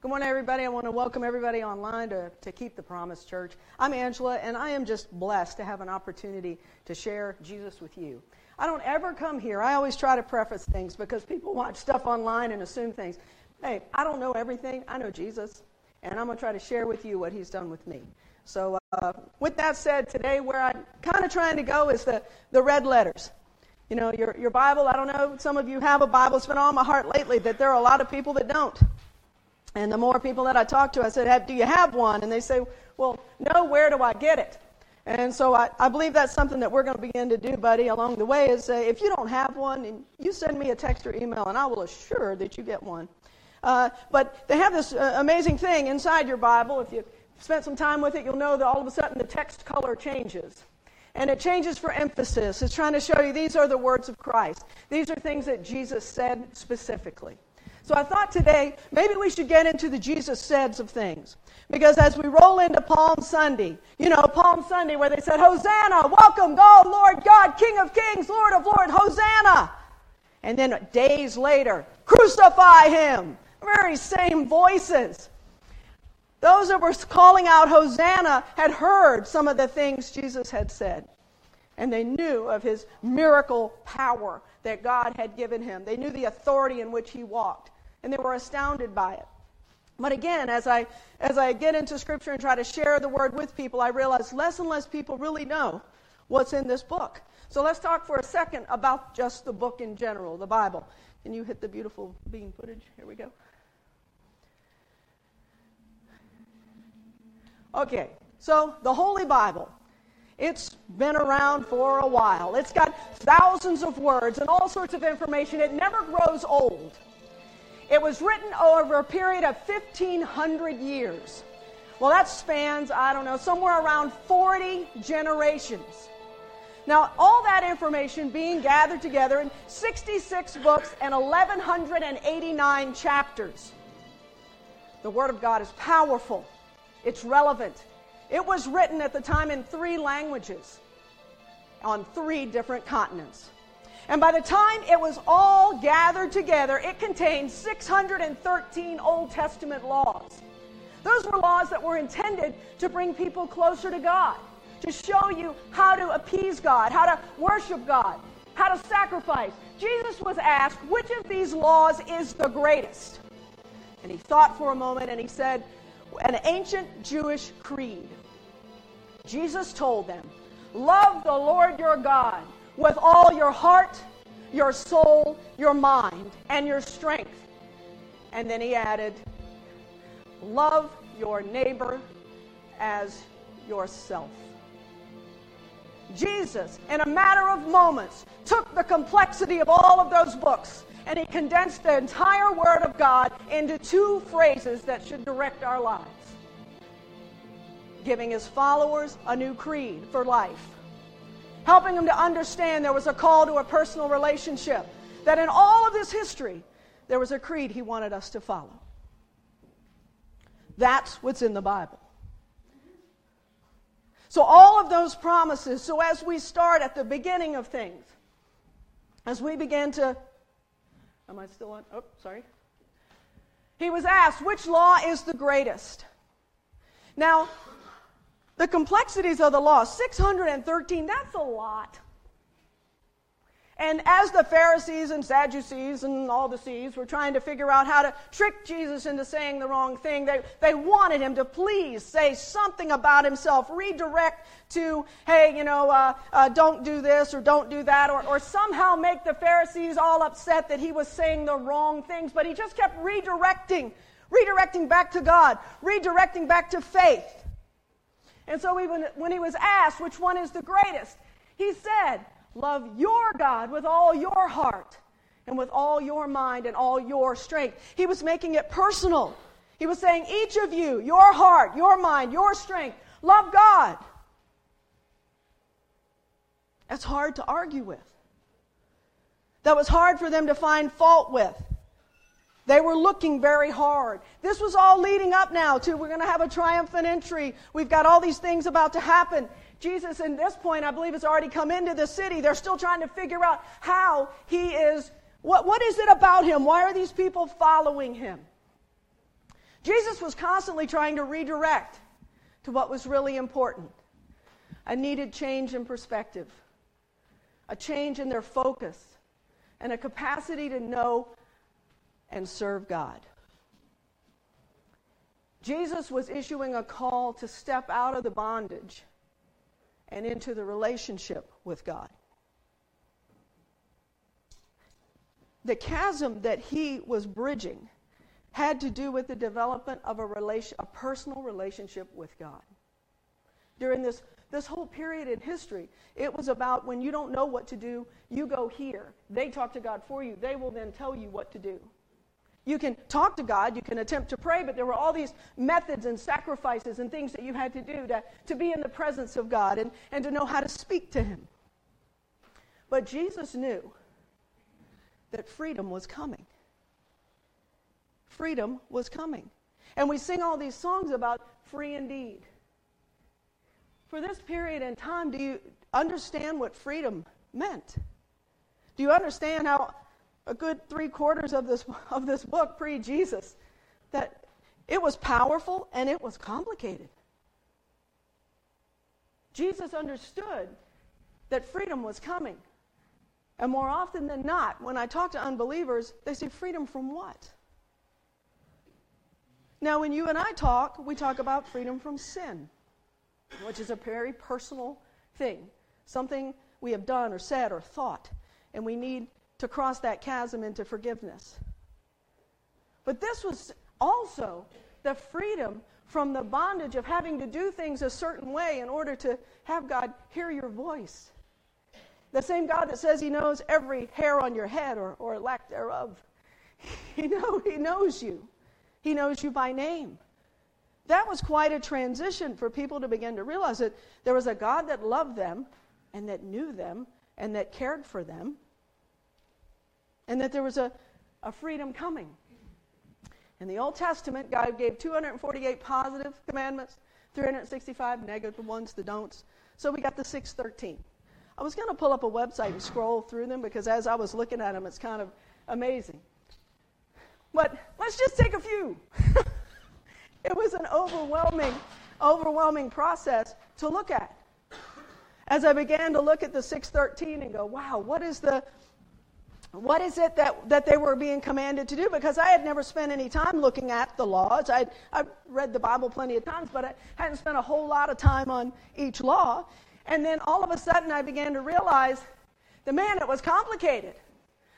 Good morning, everybody. I want to welcome everybody online to, to Keep the Promise Church. I'm Angela, and I am just blessed to have an opportunity to share Jesus with you. I don't ever come here. I always try to preface things because people watch stuff online and assume things. Hey, I don't know everything. I know Jesus, and I'm going to try to share with you what he's done with me. So, uh, with that said, today where I'm kind of trying to go is the, the red letters. You know, your, your Bible, I don't know, some of you have a Bible. It's been on my heart lately that there are a lot of people that don't. And the more people that I talk to, I said, Do you have one? And they say, Well, no, where do I get it? And so I, I believe that's something that we're going to begin to do, buddy, along the way is uh, if you don't have one, and you send me a text or email, and I will assure that you get one. Uh, but they have this uh, amazing thing inside your Bible. If you spent some time with it, you'll know that all of a sudden the text color changes. And it changes for emphasis. It's trying to show you these are the words of Christ. These are things that Jesus said specifically. So I thought today maybe we should get into the Jesus saids of things. Because as we roll into Palm Sunday, you know, Palm Sunday where they said, Hosanna, welcome, God, Lord God, King of kings, Lord of lords, Hosanna. And then days later, crucify him. Very same voices. Those that were calling out Hosanna had heard some of the things Jesus had said. And they knew of his miracle power that God had given him. They knew the authority in which he walked. And they were astounded by it. But again, as I, as I get into Scripture and try to share the word with people, I realize less and less people really know what's in this book. So let's talk for a second about just the book in general, the Bible. Can you hit the beautiful bean footage? Here we go. Okay, so the Holy Bible. It's been around for a while. It's got thousands of words and all sorts of information. It never grows old. It was written over a period of 1,500 years. Well, that spans, I don't know, somewhere around 40 generations. Now, all that information being gathered together in 66 books and 1,189 chapters. The Word of God is powerful. It's relevant. It was written at the time in three languages on three different continents. And by the time it was all gathered together, it contained 613 Old Testament laws. Those were laws that were intended to bring people closer to God, to show you how to appease God, how to worship God, how to sacrifice. Jesus was asked, which of these laws is the greatest? And he thought for a moment and he said, an ancient Jewish creed. Jesus told them, Love the Lord your God with all your heart, your soul, your mind, and your strength. And then he added, Love your neighbor as yourself. Jesus, in a matter of moments, took the complexity of all of those books and he condensed the entire Word of God into two phrases that should direct our lives giving his followers a new creed for life, helping them to understand there was a call to a personal relationship, that in all of this history, there was a creed he wanted us to follow. That's what's in the Bible. So, all of those promises, so as we start at the beginning of things, as we begin to Am I still on? Oh, sorry. He was asked, which law is the greatest? Now, the complexities of the law, 613, that's a lot. And as the Pharisees and Sadducees and all the C's were trying to figure out how to trick Jesus into saying the wrong thing, they, they wanted him to please say something about himself, redirect to, hey, you know, uh, uh, don't do this or don't do that, or, or somehow make the Pharisees all upset that he was saying the wrong things. But he just kept redirecting, redirecting back to God, redirecting back to faith. And so even when he was asked which one is the greatest, he said, Love your God with all your heart and with all your mind and all your strength. He was making it personal. He was saying, each of you, your heart, your mind, your strength, love God. That's hard to argue with. That was hard for them to find fault with. They were looking very hard. This was all leading up now to we're going to have a triumphant entry. We've got all these things about to happen. Jesus, in this point, I believe, has already come into the city. They're still trying to figure out how he is. What, what is it about him? Why are these people following him? Jesus was constantly trying to redirect to what was really important a needed change in perspective, a change in their focus, and a capacity to know and serve God. Jesus was issuing a call to step out of the bondage and into the relationship with God. The chasm that he was bridging had to do with the development of a, relation, a personal relationship with God. During this, this whole period in history, it was about when you don't know what to do, you go here. They talk to God for you. They will then tell you what to do. You can talk to God, you can attempt to pray, but there were all these methods and sacrifices and things that you had to do to, to be in the presence of God and, and to know how to speak to Him. But Jesus knew that freedom was coming. Freedom was coming. And we sing all these songs about free indeed. For this period in time, do you understand what freedom meant? Do you understand how a good three quarters of this, of this book pre Jesus that it was powerful and it was complicated? Jesus understood that freedom was coming. And more often than not, when I talk to unbelievers, they say, freedom from what? Now, when you and I talk, we talk about freedom from sin, which is a very personal thing, something we have done or said or thought, and we need to cross that chasm into forgiveness. But this was also the freedom from the bondage of having to do things a certain way in order to have God hear your voice. The same God that says He knows every hair on your head or, or lack thereof. He, know, he knows you. He knows you by name. That was quite a transition for people to begin to realize that there was a God that loved them and that knew them and that cared for them, and that there was a, a freedom coming. In the Old Testament, God gave 248 positive commandments, 365 negative ones, the don'ts. So we got the 613. I was going to pull up a website and scroll through them because as I was looking at them, it's kind of amazing. But let's just take a few. it was an overwhelming, overwhelming process to look at. As I began to look at the 613 and go, wow, what is the what is it that, that they were being commanded to do? Because I had never spent any time looking at the laws. I'd, I'd read the Bible plenty of times, but I hadn't spent a whole lot of time on each law. And then all of a sudden, I began to realize the man, it was complicated.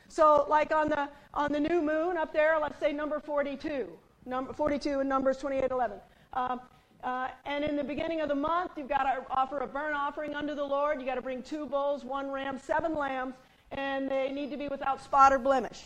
So, like on the on the new moon up there, let's say number 42, number 42 in Numbers 28:11. Uh, uh, and in the beginning of the month, you've got to offer a burnt offering unto the Lord. You've got to bring two bulls, one ram, seven lambs, and they need to be without spot or blemish.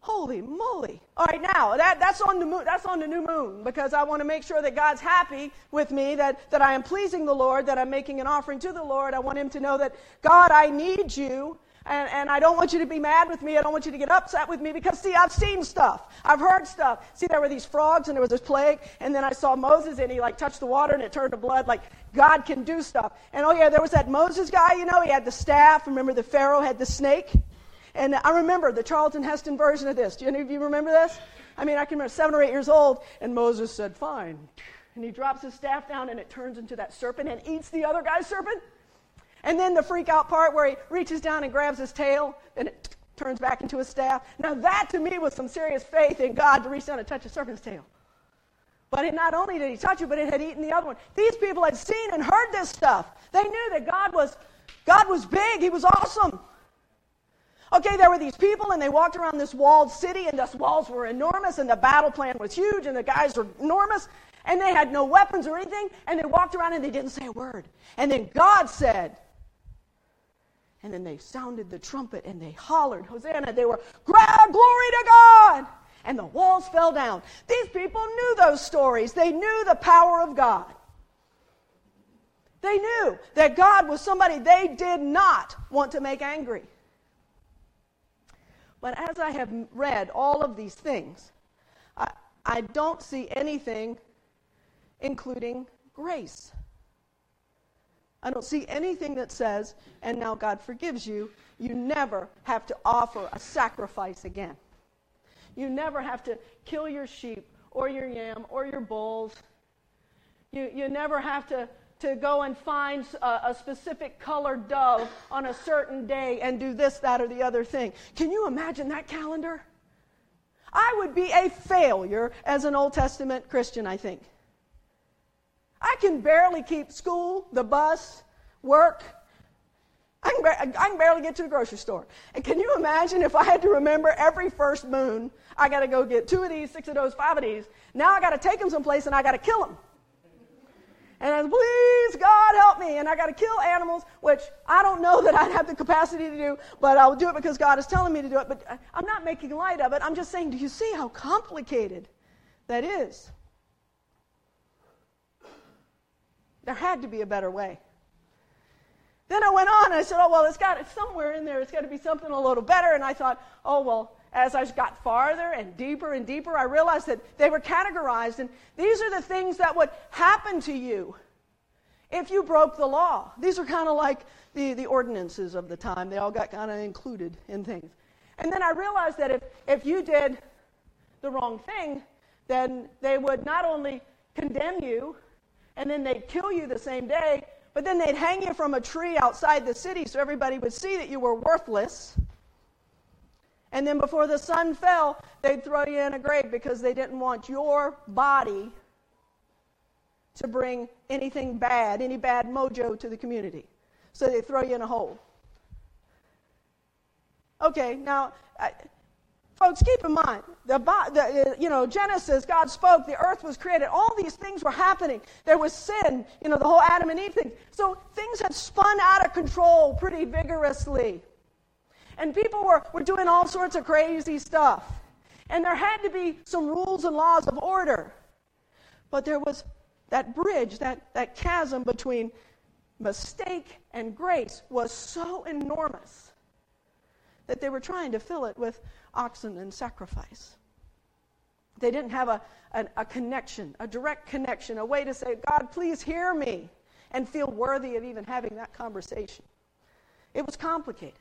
Holy moly. All right, now, that, that's, on the moon, that's on the new moon because I want to make sure that God's happy with me, that, that I am pleasing the Lord, that I'm making an offering to the Lord. I want Him to know that, God, I need you. And, and I don't want you to be mad with me. I don't want you to get upset with me because, see, I've seen stuff. I've heard stuff. See, there were these frogs and there was this plague. And then I saw Moses and he, like, touched the water and it turned to blood. Like, God can do stuff. And, oh, yeah, there was that Moses guy, you know, he had the staff. Remember, the Pharaoh had the snake? And I remember the Charlton Heston version of this. Do any of you remember this? I mean, I can remember seven or eight years old, and Moses said, Fine. And he drops his staff down, and it turns into that serpent and eats the other guy's serpent. And then the freak out part where he reaches down and grabs his tail, and it turns back into a staff. Now, that to me was some serious faith in God to reach down and touch a serpent's tail. But it, not only did he touch it, but it had eaten the other one. These people had seen and heard this stuff. They knew that God was, God was big. He was awesome. Okay, there were these people, and they walked around this walled city, and those walls were enormous, and the battle plan was huge, and the guys were enormous, and they had no weapons or anything, and they walked around and they didn't say a word. And then God said, and then they sounded the trumpet and they hollered, Hosanna. They were, glory to God! And the walls fell down. These people knew those stories. They knew the power of God. They knew that God was somebody they did not want to make angry. But as I have read all of these things, I, I don't see anything including grace. I don't see anything that says, and now God forgives you. You never have to offer a sacrifice again. You never have to kill your sheep or your yam or your bulls. You, you never have to, to go and find a, a specific colored dove on a certain day and do this, that, or the other thing. Can you imagine that calendar? I would be a failure as an Old Testament Christian, I think. I can barely keep school, the bus, work. I can, I can barely get to the grocery store. And can you imagine if I had to remember every first moon, I got to go get two of these, six of those, five of these. Now I got to take them someplace and I got to kill them. And I, please, God, help me. And I got to kill animals, which I don't know that I'd have the capacity to do, but I'll do it because God is telling me to do it. But uh, I'm not making light of it. I'm just saying, do you see how complicated that is? There had to be a better way. Then I went on and I said, oh, well, it's got it's somewhere in there. It's got to be something a little better. And I thought, oh, well, as I got farther and deeper and deeper, I realized that they were categorized. And these are the things that would happen to you if you broke the law. These are kind of like the, the ordinances of the time, they all got kind of included in things. And then I realized that if, if you did the wrong thing, then they would not only condemn you and then they'd kill you the same day, but then they'd hang you from a tree outside the city so everybody would see that you were worthless. And then before the sun fell, they'd throw you in a grave because they didn't want your body to bring anything bad, any bad mojo to the community. So they throw you in a hole. Okay, now, I, folks, keep in mind, the, the, uh, you know, Genesis, God spoke, the earth was created, all these things were happening. There was sin, you know, the whole Adam and Eve thing. So things had spun out of control pretty vigorously. And people were, were doing all sorts of crazy stuff. And there had to be some rules and laws of order. But there was that bridge, that, that chasm between mistake and grace was so enormous that they were trying to fill it with oxen and sacrifice. They didn't have a, a, a, connection, a direct connection, a way to say, God, please hear me, and feel worthy of even having that conversation. It was complicated.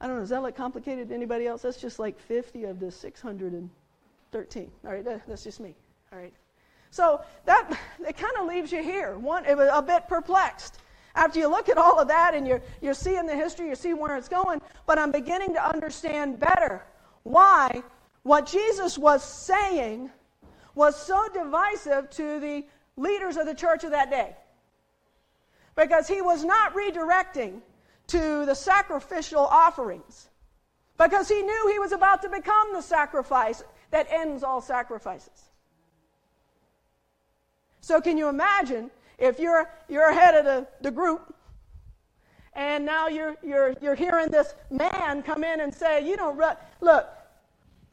I don't know, is that like complicated to anybody else? That's just like 50 of the 613. All right, that's just me. All right. So that it kind of leaves you here, one a bit perplexed. After you look at all of that and you're, you're seeing the history, you see where it's going, but I'm beginning to understand better why what Jesus was saying was so divisive to the leaders of the church of that day. Because he was not redirecting to the sacrificial offerings because he knew he was about to become the sacrifice that ends all sacrifices. So, can you imagine if you're, you're head of the, the group and now you're, you're, you're hearing this man come in and say, You don't, look,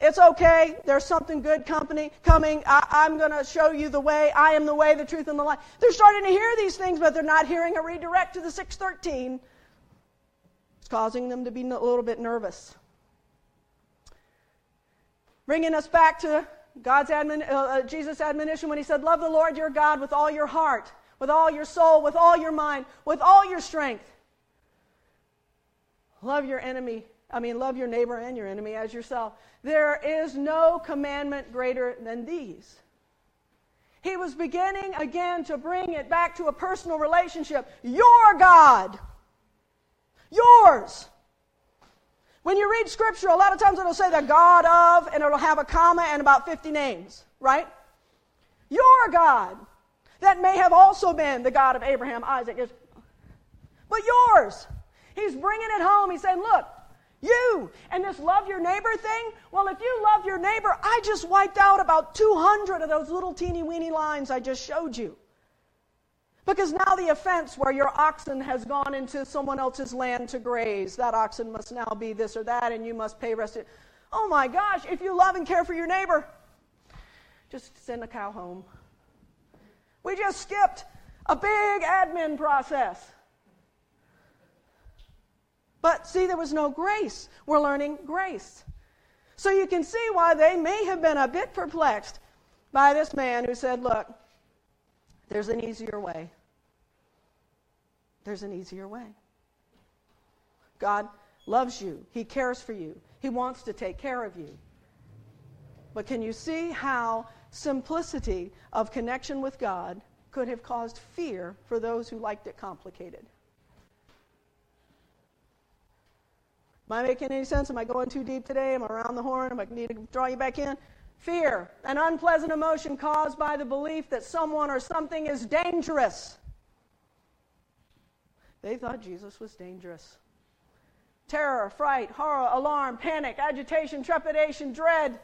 it's okay. There's something good company coming. I, am going to show you the way. I am the way, the truth, and the life. They're starting to hear these things, but they're not hearing a redirect to the 613 it's causing them to be a little bit nervous. Bringing us back to God's admon, uh, uh, Jesus' admonition when he said, Love the Lord your God with all your heart, with all your soul, with all your mind, with all your strength. Love your enemy. I mean, love your neighbor and your enemy as yourself. There is no commandment greater than these. He was beginning again to bring it back to a personal relationship. Your God Yours. When you read scripture, a lot of times it'll say the God of, and it'll have a comma and about 50 names, right? Your God. That may have also been the God of Abraham, Isaac, but yours. He's bringing it home. He's saying, look, you and this love your neighbor thing. Well, if you love your neighbor, I just wiped out about 200 of those little teeny weeny lines I just showed you. Because now the offense where your oxen has gone into someone else's land to graze, that oxen must now be this or that, and you must pay rest. Oh my gosh, if you love and care for your neighbor, just send a cow home. We just skipped a big admin process. But see, there was no grace. We're learning grace. So you can see why they may have been a bit perplexed by this man who said, Look, there's an easier way. There's an easier way. God loves you, He cares for you, He wants to take care of you. But can you see how simplicity of connection with God could have caused fear for those who liked it complicated? Am I making any sense? Am I going too deep today? Am I around the horn? Am I need to draw you back in? Fear, an unpleasant emotion caused by the belief that someone or something is dangerous. They thought Jesus was dangerous. Terror, fright, horror, alarm, panic, agitation, trepidation, dread,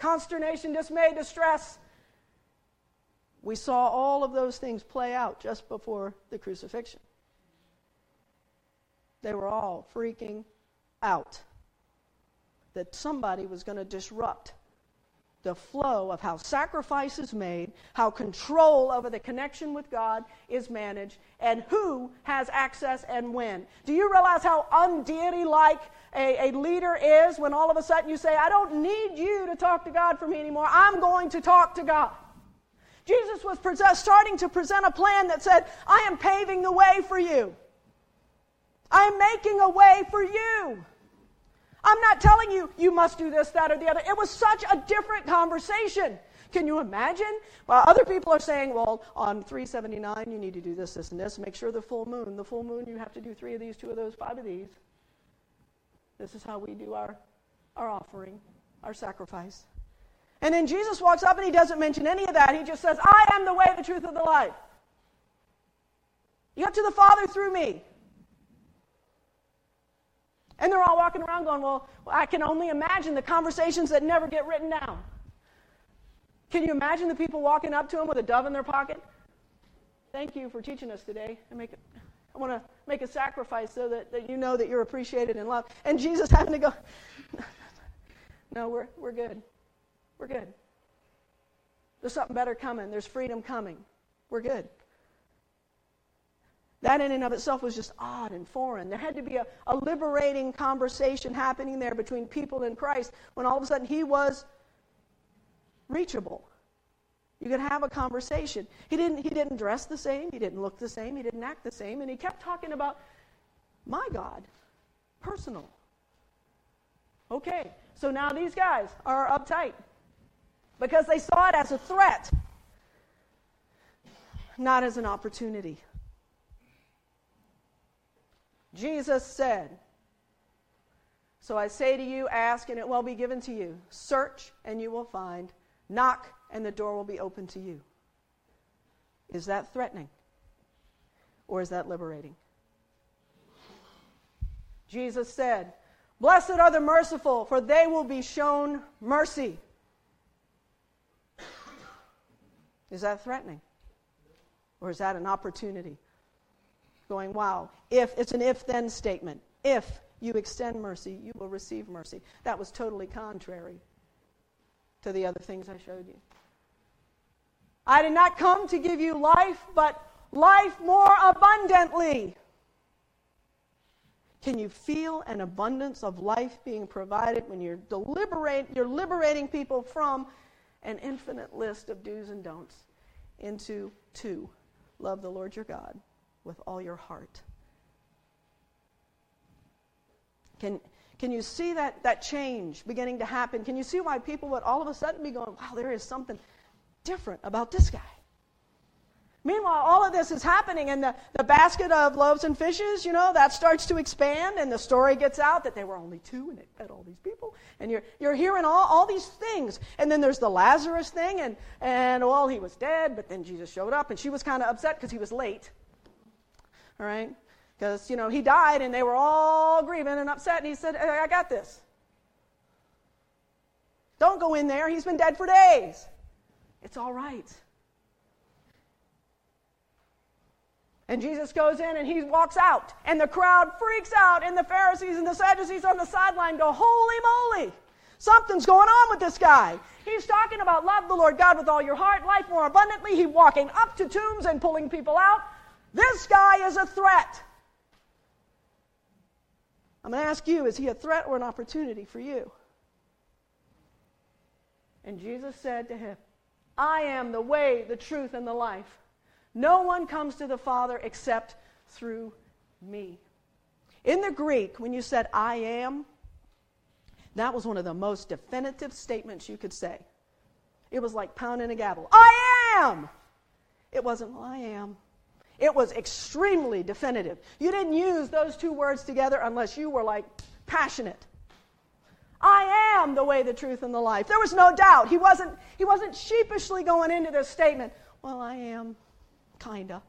consternation, dismay, distress. We saw all of those things play out just before the crucifixion. They were all freaking out that somebody was going to disrupt the flow of how sacrifice is made, how control over the connection with God is managed, and who has access and when. Do you realize how undeity like a, a, leader is when all of a sudden you say, I don't need you to talk to God for me anymore. I'm going to talk to God. Jesus was uh, starting to present a plan that said, I am paving the way for you. I'm making a way for you. I'm not telling you, you must do this, that, or the other. It was such a different conversation. Can you imagine? Well, other people are saying, well, on 379, you need to do this, this, and this. Make sure the full moon. The full moon, you have to do three of these, two of those, five of these. This is how we do our, our offering, our sacrifice. And then Jesus walks up and he doesn't mention any of that. He just says, I am the way, the truth, and the life. You got to the Father through me. And they're all walking around going, well, I can only imagine the conversations that never get written down. Can you imagine the people walking up to him with a dove in their pocket? Thank you for teaching us today. I, make, I want to make a sacrifice so that, that you know that you're appreciated and loved. And Jesus having to go, no, we're, we're good. We're good. There's something better coming. There's freedom coming. We're good. That in and of itself was just odd and foreign. There had to be a, a liberating conversation happening there between people and Christ when all of a sudden he was reachable. You could have a conversation. He didn't, he didn't dress the same, he didn't look the same, he didn't act the same, and he kept talking about my God, personal. Okay, so now these guys are uptight because they saw it as a threat, not as an opportunity. Jesus said, So I say to you, ask and it will be given to you. Search and you will find. Knock and the door will be open to you. Is that threatening? Or is that liberating? Jesus said, Blessed are the merciful, for they will be shown mercy. Is that threatening? Or is that an opportunity? going, wow, if it's an if then statement. If you extend mercy, you will receive mercy. That was totally contrary to the other things I showed you. I did not come to give you life, but life more abundantly. Can you feel an abundance of life being provided when you're deliberate, you're liberating people from an infinite list of do's and don'ts into two? Love the Lord your God with all your heart. Can, can you see that, that change beginning to happen? Can you see why people would all of a sudden be going, wow, there is something different about this guy? Meanwhile, all of this is happening, and the, the basket of loaves and fishes, you know, that starts to expand, and the story gets out that they were only two and it fed all these people. And you're, you're hearing all, all these things. And then there's the Lazarus thing, and, and, well, he was dead, but then Jesus showed up, and she was kind of upset because he was late all right? Because, you know, he died and they were all grieving and upset, and he said, I got this. Don't go in there. He's been dead for days. It's all right. And Jesus goes in and he walks out, and the crowd freaks out, and the Pharisees and the Sadducees on the sideline go, Holy moly! Something's going on with this guy. He's talking about love the Lord God with all your heart, life more abundantly. He's walking up to tombs and pulling people out. This guy is a threat. I'm going to ask you is he a threat or an opportunity for you? And Jesus said to him, I am the way, the truth, and the life. No one comes to the Father except through me. In the Greek, when you said I am, That was one of the most definitive statements you could say. It was like pounding a gavel. I am! It wasn't, well, I am. It was extremely definitive. You didn't use those two words together unless you were like passionate. I am the way, the truth, and the life. There was no doubt. He wasn't, he wasn't sheepishly going into this statement. Well, I am, kinda.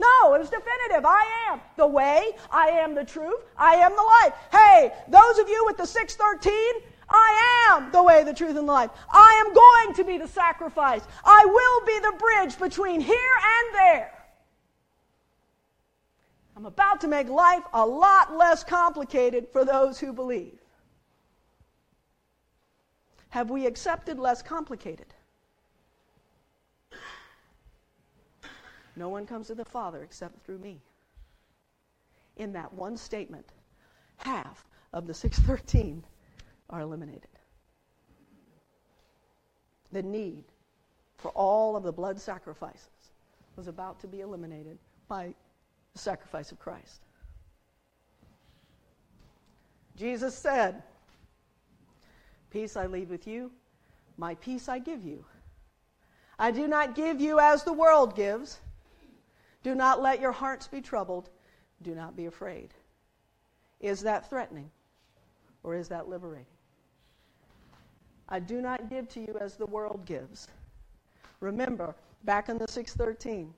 No, it was definitive. I am the way, I am the truth, I am the life. Hey, those of you with the 613, I am the way, the truth, and the life. I am going to be the sacrifice. I will be the bridge between here and there. I'm about to make life a lot less complicated for those who believe. Have we accepted less complicated? No one comes to the Father except through me. In that one statement, half of the 613 are eliminated. The need for all of the blood sacrifices was about to be eliminated by the sacrifice of Christ. Jesus said, Peace I leave with you, my peace I give you. I do not give you as the world gives. Do not let your hearts be troubled. Do not be afraid. Is that threatening or is that liberating? I do not give to you as the world gives. Remember, back in the 613,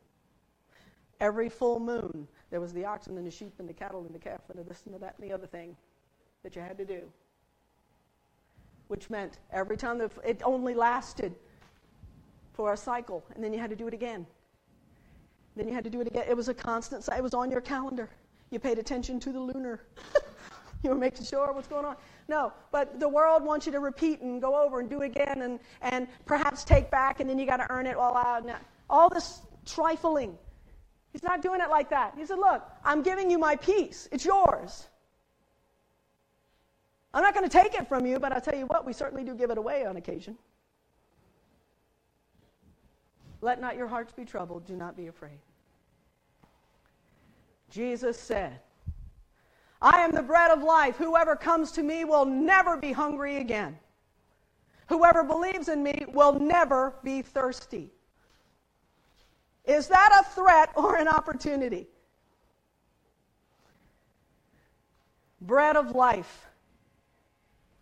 every full moon, there was the oxen and the sheep and the cattle and the calf and the this and the that and the other thing that you had to do. Which meant every time the, it only lasted for a cycle, and then you had to do it again. Then you had to do it again. It was a constant, it was on your calendar. You paid attention to the lunar. you were making sure what's going on. No, but the world wants you to repeat and go over and do again and, and perhaps take back, and then you got to earn it all out. All this trifling. He's not doing it like that. He said, Look, I'm giving you my peace. It's yours. I'm not going to take it from you, but I'll tell you what, we certainly do give it away on occasion. Let not your hearts be troubled. Do not be afraid. Jesus said, I am the bread of life. Whoever comes to me will never be hungry again. Whoever believes in me will never be thirsty. Is that a threat or an opportunity? Bread of life.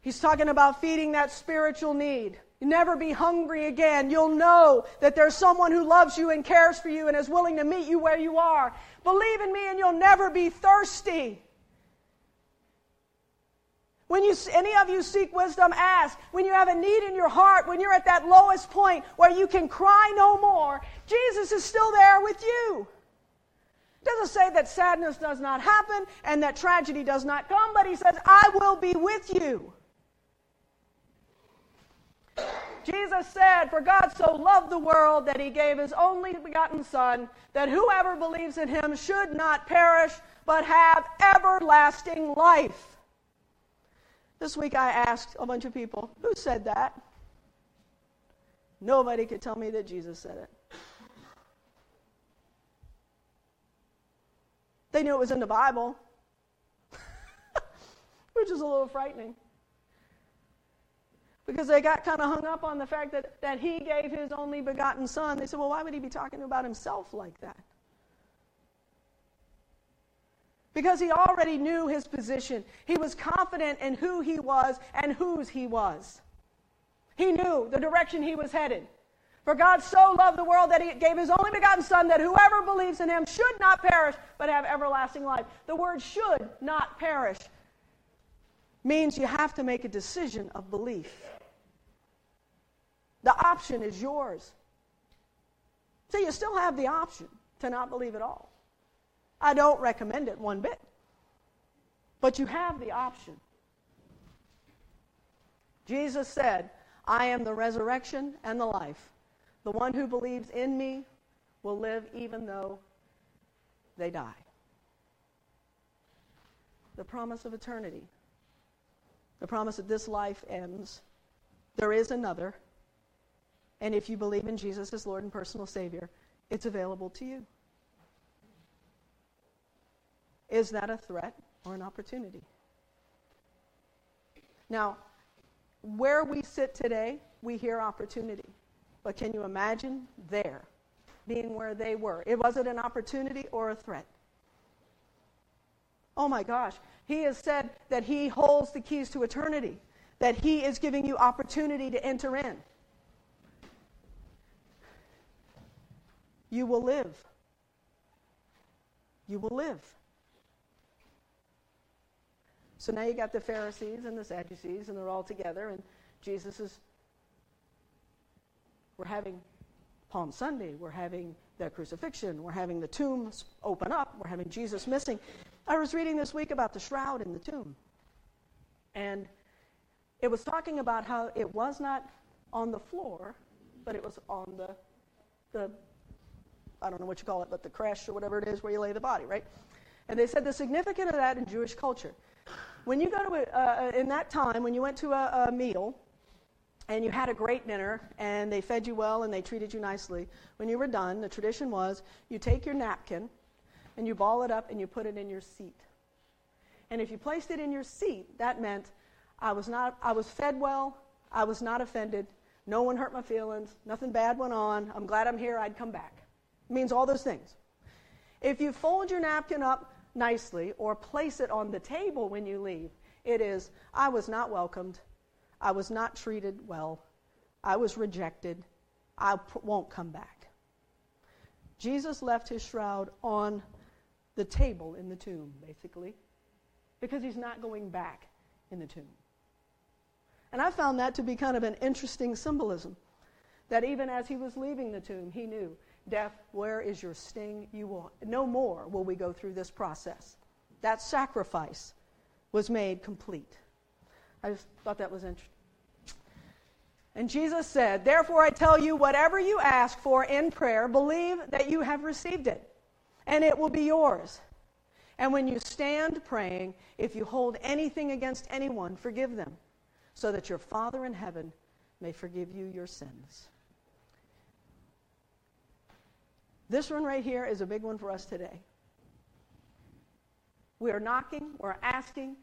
He's talking about feeding that spiritual need. You'll never be hungry again. You'll know that there's someone who loves you and cares for you and is willing to meet you where you are. Believe in me and you'll never be thirsty. When you, any of you seek wisdom, ask. When you have a need in your heart, when you're at that lowest point where you can cry no more, Jesus is still there with you. It doesn't say that sadness does not happen and that tragedy does not come, but he says, I will be with you. Jesus said, For God so loved the world that he gave his only begotten Son, that whoever believes in him should not perish, but have everlasting life. This week I asked a bunch of people, Who said that? Nobody could tell me that Jesus said it. They knew it was in the Bible, which is a little frightening because they got kind of hung up on the fact that, that he gave his only begotten son. They said, well, why would he be talking about himself like that? Because he already knew his position. He was confident in who he was and whose he was. He knew the direction he was headed. For God so loved the world that he gave his only begotten Son, that whoever believes in him should not perish, but have everlasting life. The word should not perish means you have to make a decision of belief. The option is yours. So you still have the option to not believe at all. I don't recommend it one bit. But you have the option. Jesus said, I am the resurrection and the life. The one who believes in me will live even though they die. The promise of eternity. The promise that this life ends. There is another. And if you believe in Jesus as Lord and personal Savior, it's available to you. Is that a threat or an opportunity? Now, where we sit today, we hear opportunity. But can you imagine there, being where they were? It wasn't an opportunity or a threat. Oh my gosh. He has said that He holds the keys to eternity, that He is giving you opportunity to enter in. You will live. You will live. So now you got the Pharisees and the Sadducees, and they're all together, and Jesus is. We're having Palm Sunday, we're having the crucifixion, we're having the tombs open up, we're having Jesus missing. I was reading this week about the shroud in the tomb, and it was talking about how it was not on the floor, but it was on the, the I don't know what you call it, but the creche or whatever it is where you lay the body, right? And they said the significance of that in Jewish culture when you go to a, uh, in that time, when you went to a, a meal and you had a great dinner and they fed you well and they treated you nicely, when you were done, the tradition was you take your napkin and you ball it up and you put it in your seat. And if you placed it in your seat, that meant I was not I was fed well, I was not offended, no one hurt my feelings, nothing bad went on, I'm glad I'm here, I'd come back. Means all those things. If you fold your napkin up nicely or place it on the table when you leave. It is, I was not welcomed. I was not treated well. I was rejected. I p- won't come back. Jesus left his shroud on the table in the tomb, basically, because he's not going back in the tomb. And I found that to be kind of an interesting symbolism. That even as he was leaving the tomb, he knew Death, where is your sting? You will no more will we go through this process. That sacrifice was made complete. I just thought that was interesting. And Jesus said, Therefore I tell you, whatever you ask for in prayer, believe that you have received it, and it will be yours. And when you stand praying, if you hold anything against anyone, forgive them, so that your Father in heaven may forgive you your sins. This one right here is a big one for us today. We are knocking, we're asking.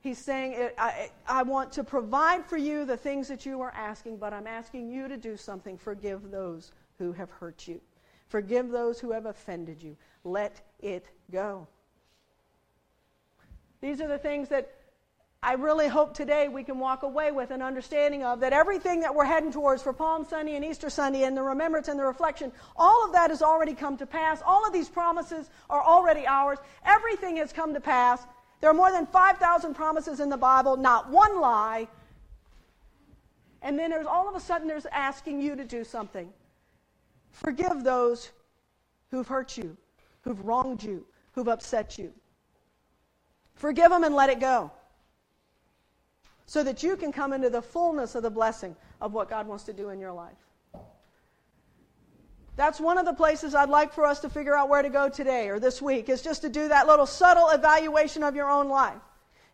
He's saying, I, I want to provide for you the things that you are asking, but I'm asking you to do something. Forgive those who have hurt you, forgive those who have offended you. Let it go. These are the things that I really hope today we can walk away with an understanding of that everything that we're heading towards for Palm Sunday and Easter Sunday and the remembrance and the reflection, all of that has already come to pass. All of these promises are already ours. Everything has come to pass. There are more than 5,000 promises in the Bible, not one lie. And then there's all of a sudden there's asking you to do something. Forgive those who've hurt you, who've wronged you, who've upset you. Forgive them and let it go so that you can come into the fullness of the blessing of what God wants to do in your life. That's one of the places I'd like for us to figure out where to go today or this week, is just to do that little subtle evaluation of your own life.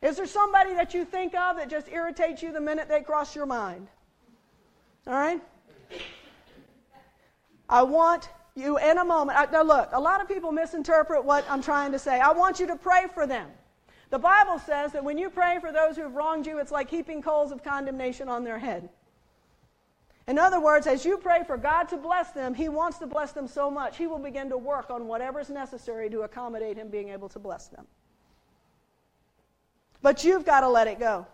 Is there somebody that you think of that just irritates you the minute they cross your mind? All right? I want you in a moment. Now, look, a lot of people misinterpret what I'm trying to say. I want you to pray for them. The Bible says that when you pray for those who have wronged you, it's like heaping coals of condemnation on their head. In other words, as you pray for God to bless them, He wants to bless them so much, He will begin to work on whatever is necessary to accommodate Him being able to bless them. But you've got to let it go.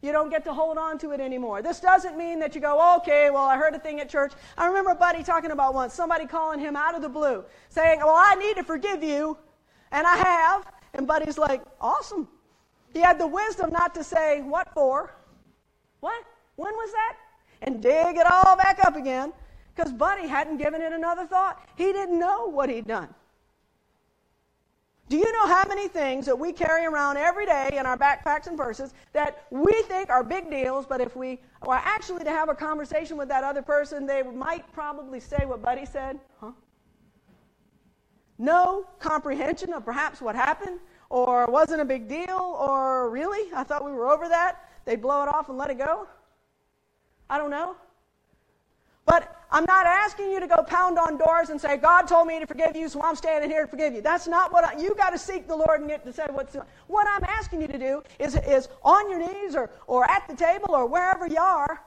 You don't get to hold on to it anymore. This doesn't mean that you go, okay, well, I heard a thing at church. I remember a buddy talking about once, somebody calling him out of the blue, saying, Well, I need to forgive you, and I have, and Buddy's like, awesome. He had the wisdom not to say, what for? What? When was that? And dig it all back up again because Buddy hadn't given it another thought. He didn't know what he'd done. Do you know how many things that we carry around every day in our backpacks and purses that we think are big deals, but if we were actually to have a conversation with that other person, they might probably say what Buddy said? Huh? No comprehension of perhaps what happened, or wasn't a big deal, or really, I thought we were over that. They blow it off and let it go. I don't know. But I'm not asking you to go pound on doors and say, God told me to forgive you, so I'm standing here to forgive you. That's not what I, you got to seek the Lord and get to say what's. What I'm asking you to do is, is on your knees or, or at the table or wherever you are,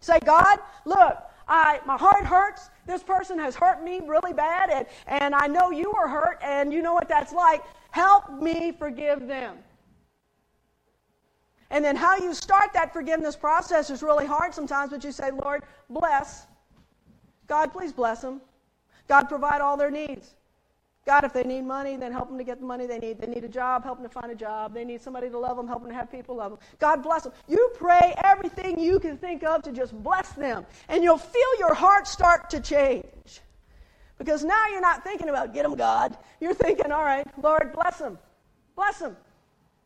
say, God, look, I, my heart hurts. This person has hurt me really bad, and, and I know you were hurt, and you know what that's like. Help me forgive them. And then how you start that forgiveness process is really hard sometimes, but you say, Lord, bless. God, please bless them. God, provide all their needs. God, if they need money, then help them to get the money they need. They need a job, help them to find a job. They need somebody to love them, help them to have people love them. God bless them. You pray everything you can think of to just bless them, and you'll feel your heart start to change. Because now you're not thinking about get them, God. You're thinking, all right, Lord, bless them. Bless them.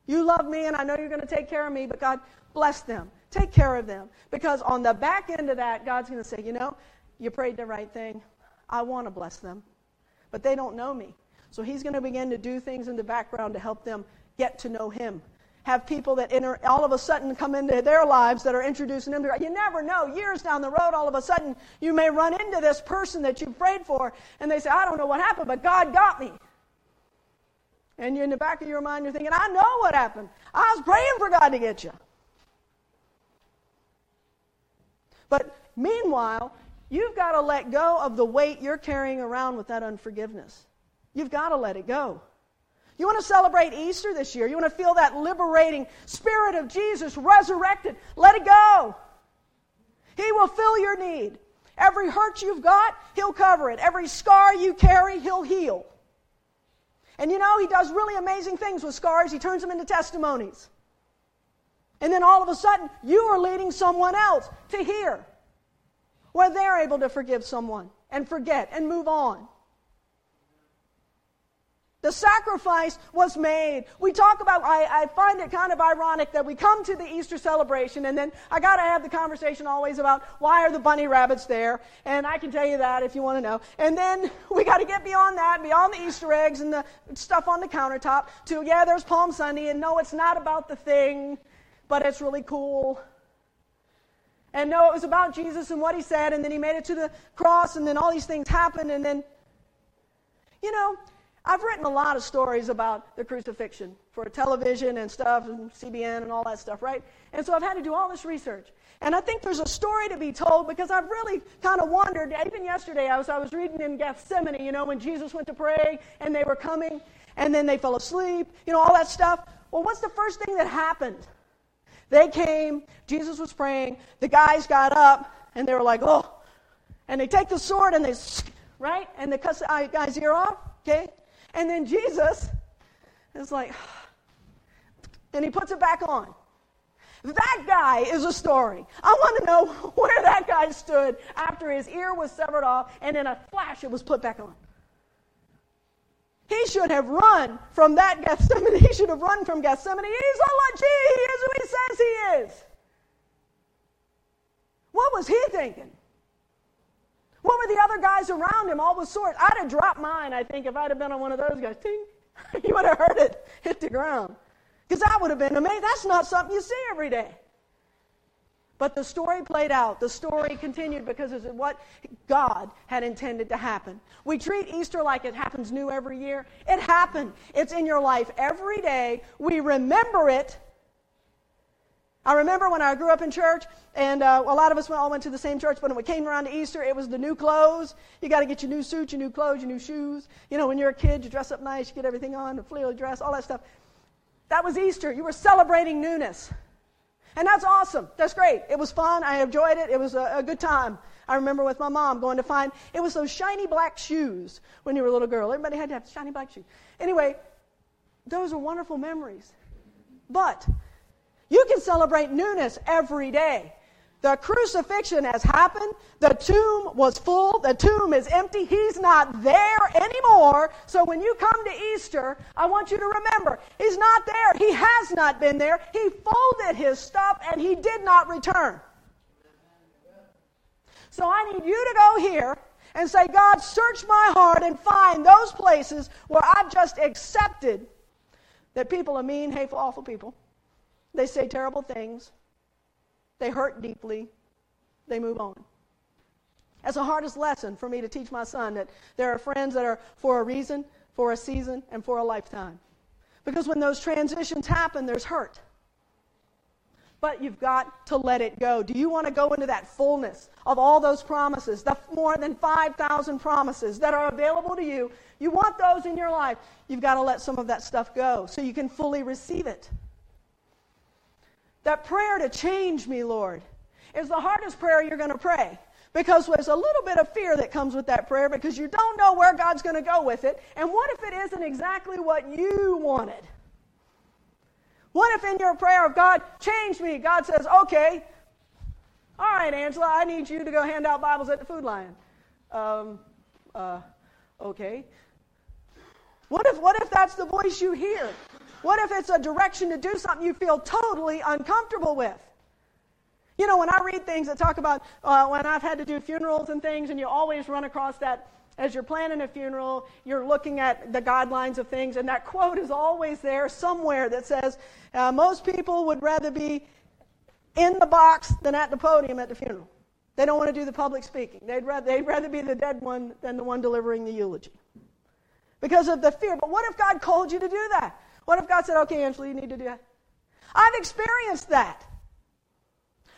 You love me, and I know you're going to take care of me, but God, bless them. Take care of them. Because on the back end of that, God's going to say, you know, you prayed the right thing. I want to bless them but they don't know me. So he's going to begin to do things in the background to help them get to know him. Have people that enter, all of a sudden come into their lives that are introducing them. You never know. Years down the road, all of a sudden, you may run into this person that you prayed for, and they say, I don't know what happened, but God got me. And you're in the back of your mind, you're thinking, I know what happened. I was praying for God to get you. But meanwhile, You've got to let go of the weight you're carrying around with that unforgiveness. You've got to let it go. You want to celebrate Easter this year? You want to feel that liberating spirit of Jesus resurrected? Let it go. He will fill your need. Every hurt you've got, He'll cover it. Every scar you carry, He'll heal. And you know, He does really amazing things with scars. He turns them into testimonies. And then all of a sudden, you are leading someone else to hear where they're able to forgive someone and forget and move on. The sacrifice was made. We talk about, I, I, find it kind of ironic that we come to the Easter celebration and then I got to have the conversation always about why are the bunny rabbits there? And I can tell you that if you want to know. And then we got to get beyond that, beyond the Easter eggs and the stuff on the countertop to, yeah, there's Palm Sunday and no, it's not about the thing, but it's really cool. And no, it was about Jesus and what he said, and then he made it to the cross, and then all these things happened, and then, you know, I've written a lot of stories about the crucifixion for television and stuff, and CBN and all that stuff, right? And so I've had to do all this research. And I think there's a story to be told because I've really kind of wondered. Even yesterday, I was, I was reading in Gethsemane, you know, when Jesus went to pray and they were coming, and then they fell asleep, you know, all that stuff. Well, what's the first thing that happened? They came, Jesus was praying, the guys got up, and they were like, oh. And they take the sword and they, right? And they cut the guy's ear off, okay? And then Jesus is like, and he puts it back on. That guy is a story. I want to know where that guy stood after his ear was severed off, and in a flash it was put back on. He should have run from that Gethsemane. He should have run from Gethsemane. He's a legit. He is who he says he is. What was he thinking? What were the other guys around him, all with swords? I'd have dropped mine, I think, if I'd have been on one of those guys. Ting. you would have heard it hit the ground. Because that would have been amazing. That's not something you see every day. But the story played out. The story continued because it's what God had intended to happen. We treat Easter like it happens new every year. It happened. It's in your life every day. We remember it. I remember when I grew up in church, and uh, a lot of us all went to the same church, but when we came around to Easter, it was the new clothes. You got to get your new suit, your new clothes, your new shoes. You know, when you're a kid, you dress up nice, you get everything on, the flannel dress, all that stuff. That was Easter. You were celebrating newness. And that's awesome. That's great. It was fun. I enjoyed it. It was a, a, good time. I remember with my mom going to find, it was those shiny black shoes when you were a little girl. Everybody had to have shiny black shoes. Anyway, those are wonderful memories. But you can celebrate newness every day. The crucifixion has happened. The tomb was full. The tomb is empty. He's not there anymore. So when you come to Easter, I want you to remember, He's not there. He has not been there. He folded His stuff and He did not return. So I need you to go here and say, God, search my heart and find those places where I've just accepted that people are mean, hateful, awful people. They say terrible things. They hurt deeply. they move on. That's the hardest lesson for me to teach my son that there are friends that are for a reason, for a season, and for a lifetime. Because when those transitions happen, there's hurt. But you've got to let it go. Do you want to go into that fullness of all those promises, the more than 5,000 promises that are available to you? You want those in your life. You've got to let some of that stuff go so you can fully receive it. That prayer to change me, Lord, is the hardest prayer you're going to pray. Because there's a little bit of fear that comes with that prayer because you don't know where God's going to go with it. And what if it isn't exactly what you wanted? What if in your prayer of God, change me, God says, okay, all right, Angela, I need you to go hand out Bibles at the Food line. Um, uh, okay. What if, what if that's the voice you hear? What if it's a direction to do something you feel totally uncomfortable with? You know, when I read things that talk about uh, when I've had to do funerals and things, and you always run across that as you're planning a funeral, you're looking at the guidelines of things, and that quote is always there somewhere that says, uh, Most people would rather be in the box than at the podium at the funeral. They don't want to do the public speaking. They'd rather, they'd rather be the dead one than the one delivering the eulogy because of the fear. But what if God called you to do that? What if God said, Okay, Angela, you need to do that? I've experienced that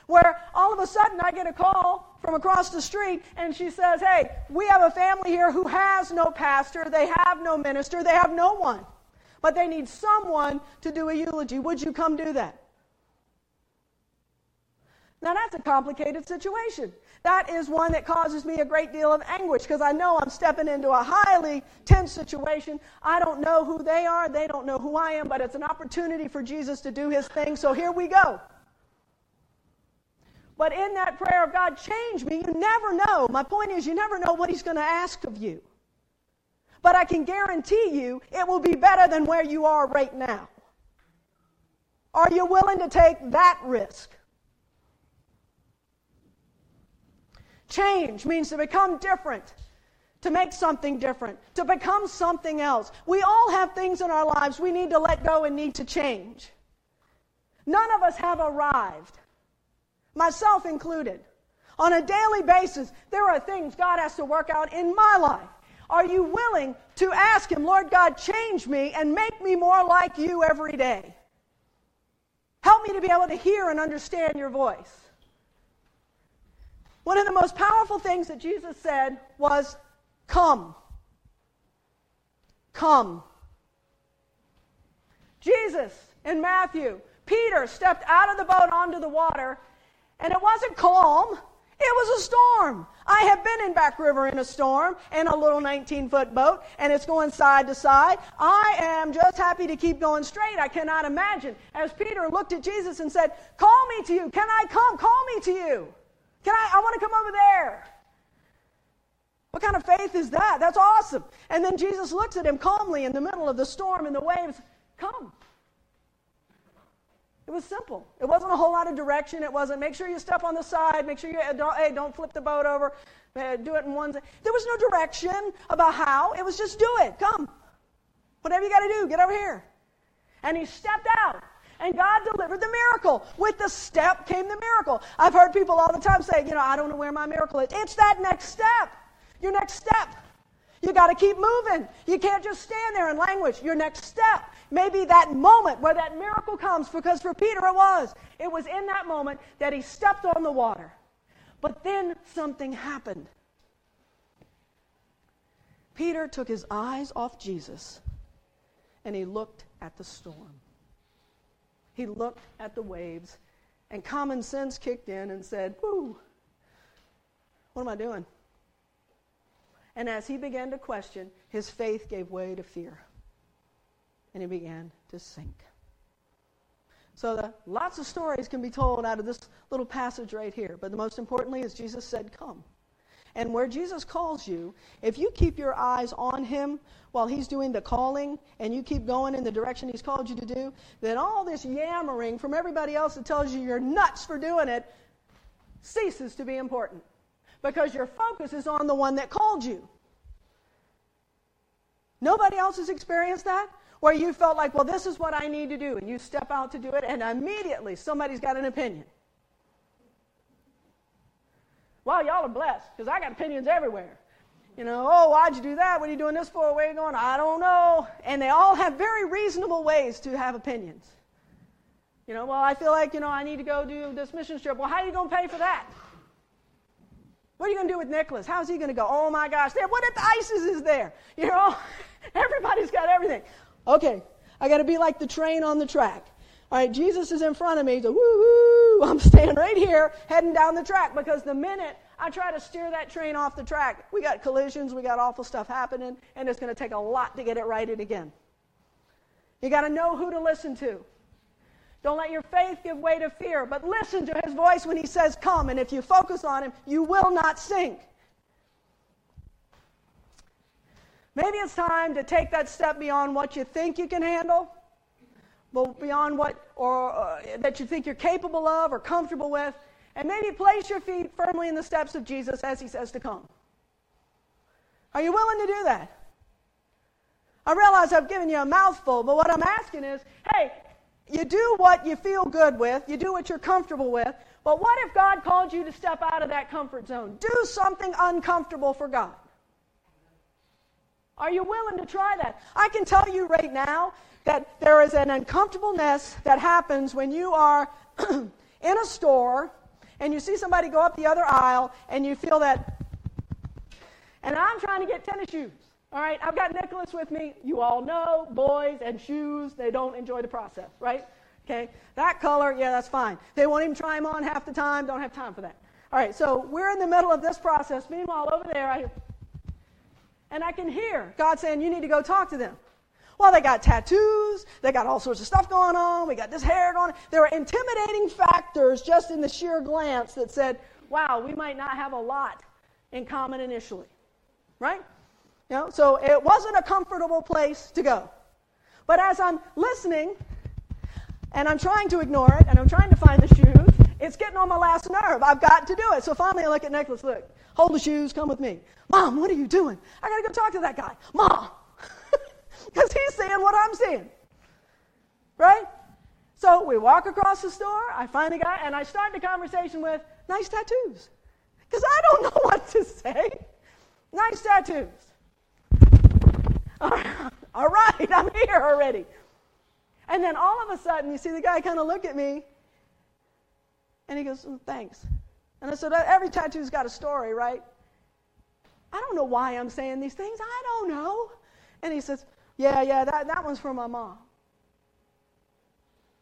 where all of a sudden I get a call from across the street and she says, Hey, we have a family here who has no pastor, they have no minister, they have no one, but they need someone to do a eulogy. Would you come do that? Now that's a complicated situation. That is one that causes me a great deal of anguish because I know I'm stepping into a highly tense situation. I don't know who they are, they don't know who I am, but it's an opportunity for Jesus to do his thing. So here we go. But in that prayer of God, change me, you never know. My point is, you never know what He's going to ask of you. But I can guarantee you it will be better than where you are right now. Are you willing to take that risk? Change means to become different, to make something different, to become something else. We all have things in our lives we need to let go and need to change. None of us have arrived myself included. On a daily basis, there are things God has to work out in my life. Are you willing to ask Him, Lord God, change me and make me more like you every day? Help me to be able to hear and understand your voice. One of the most powerful things that Jesus said was, Come. Come. Jesus in Matthew, Peter stepped out of the boat onto the water and it wasn't calm, it was a storm. I have been in Back River in a storm in a little 19 foot boat, and it's going side to side. I am just happy to keep going straight. I cannot imagine. As Peter looked at Jesus and said, Call me to you. Can I come? Call me to you. Can I? I want to come over there. What kind of faith is that? That's awesome. And then Jesus looks at him calmly in the middle of the storm and the waves. Come. It was simple. It wasn't a whole lot of direction. It wasn't make sure you step on the side, make sure you don't, hey, don't flip the boat over, uh, do it in one. There was no direction about how. It was just do it. Come. Whatever you got to do, get over here. And he stepped out. And God delivered the miracle. With the step came the miracle. I've heard people all the time say, you know, I don't know where my miracle is. It's that next step. Your next step. You got to keep moving. You can't just stand there and languish. Your next step may be that moment where that miracle comes, because for Peter it was. It was in that moment that he stepped on the water. But then something happened. Peter took his eyes off Jesus and he looked at the storm. He looked at the waves, and common sense kicked in and said, Whoo, what am I doing? And as he began to question, his faith gave way to fear. And he began to sink. So the, lots of stories can be told out of this little passage right here. But the most importantly is Jesus said, Come. And where Jesus calls you, if you keep your eyes on him while he's doing the calling and you keep going in the direction he's called you to do, then all this yammering from everybody else that tells you you're nuts for doing it ceases to be important because your focus is on the one that called you. Nobody else has experienced that? Where you felt like, well, this is what I need to do, and you step out to do it, and immediately somebody's got an opinion. Well, y'all are blessed because I got opinions everywhere. You know, oh, why'd you do that? What are you doing this for? Where are you going? I don't know. And they all have very reasonable ways to have opinions. You know, well, I feel like, you know, I need to go do this mission trip. Well, how are you going to pay for that? What are you going to do with Nicholas? How's he going to go? Oh my gosh, there, what if the ISIS is there? You know, everybody's got everything. Okay, I got to be like the train on the track. All right, Jesus is in front of me. So, woo I'm staying right here, heading down the track because the minute I try to steer that train off the track, we got collisions, we got awful stuff happening, and it's going to take a lot to get it righted again. You got to know who to listen to. Don't let your faith give way to fear, but listen to his voice when he says, Come. And if you focus on him, you will not sink. Maybe it's time to take that step beyond what you think you can handle but beyond what or uh, that you think you're capable of or comfortable with, and maybe place your feet firmly in the steps of Jesus as he says to come. Are you willing to do that? I realize I've given you a mouthful, but what I'm asking is, hey, you do what you feel good with, you do what you're comfortable with, but what if God called you to step out of that comfort zone? Do something uncomfortable for God. Are you willing to try that? I can tell you right now that there is an uncomfortableness that happens when you are in a store and you see somebody go up the other aisle and you feel that. And I'm trying to get tennis shoes. All right, I've got Nicholas with me. You all know boys and shoes, they don't enjoy the process, right? Okay, that color, yeah, that's fine. They won't even try them on half the time, don't have time for that. All right, so we're in the middle of this process. Meanwhile, over there, I hear, and I can hear God saying, You need to go talk to them. Well, they got tattoos, they got all sorts of stuff going on, we got this hair going on. There were intimidating factors just in the sheer glance that said, wow, we might not have a lot in common initially. Right? You know, so it wasn't a comfortable place to go. But as I'm listening, and I'm trying to ignore it, and I'm trying to find the shoes, it's getting on my last nerve. I've got to do it. So finally I look at Nicholas, look, hold the shoes, come with me. Mom, what are you doing? I got to go talk to that guy. Mom, because he's seeing what I'm seeing. Right? So we walk across the store. I find a guy, and I start the conversation with nice tattoos. Because I don't know what to say. Nice tattoos. All right, I'm here already. And then all of a sudden, you see the guy kind of look at me, and he goes, oh, Thanks. And I said, uh, Every tattoo's got a story, right? I don't know why I'm saying these things. I don't know. And he says, yeah, yeah, that, that one's for my mom.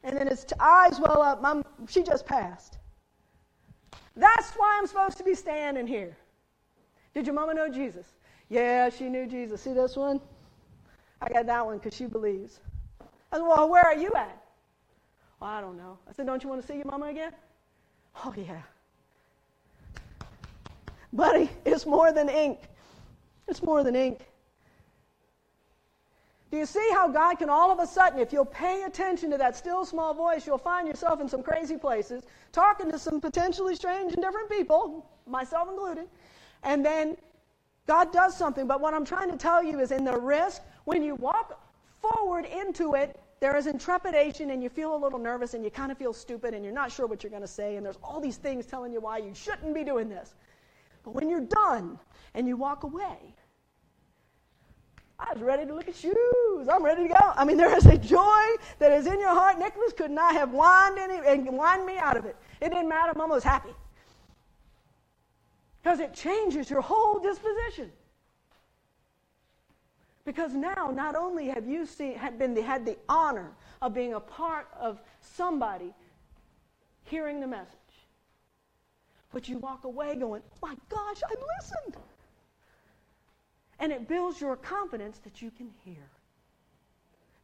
And then his eyes well up. Mom, she just passed. That's why I'm supposed to be standing here. Did your mama know Jesus? Yeah, she knew Jesus. See this one? I got that one because she believes. I said, Well, where are you at? Well, I don't know. I said, Don't you want to see your mama again? Oh, yeah. Buddy, it's more than ink. It's more than ink. Do you see how God can all of a sudden, if you'll pay attention to that still small voice, you'll find yourself in some crazy places, talking to some potentially strange and different people, myself included, and then God does something. But what I'm trying to tell you is in the risk, when you walk forward into it, there is intrepidation and you feel a little nervous and you kind of feel stupid and you're not sure what you're going to say and there's all these things telling you why you shouldn't be doing this. But when you're done and you walk away, I was ready to look at shoes. I'm ready to go. I mean, there is a joy that is in your heart. Nicholas could not have whined, any, and whined me out of it. It didn't matter. Mama was happy. Because it changes your whole disposition. Because now, not only have you seen, had, been the, had the honor of being a part of somebody hearing the message, but you walk away going, oh my gosh, I listened and it builds your confidence that you can hear.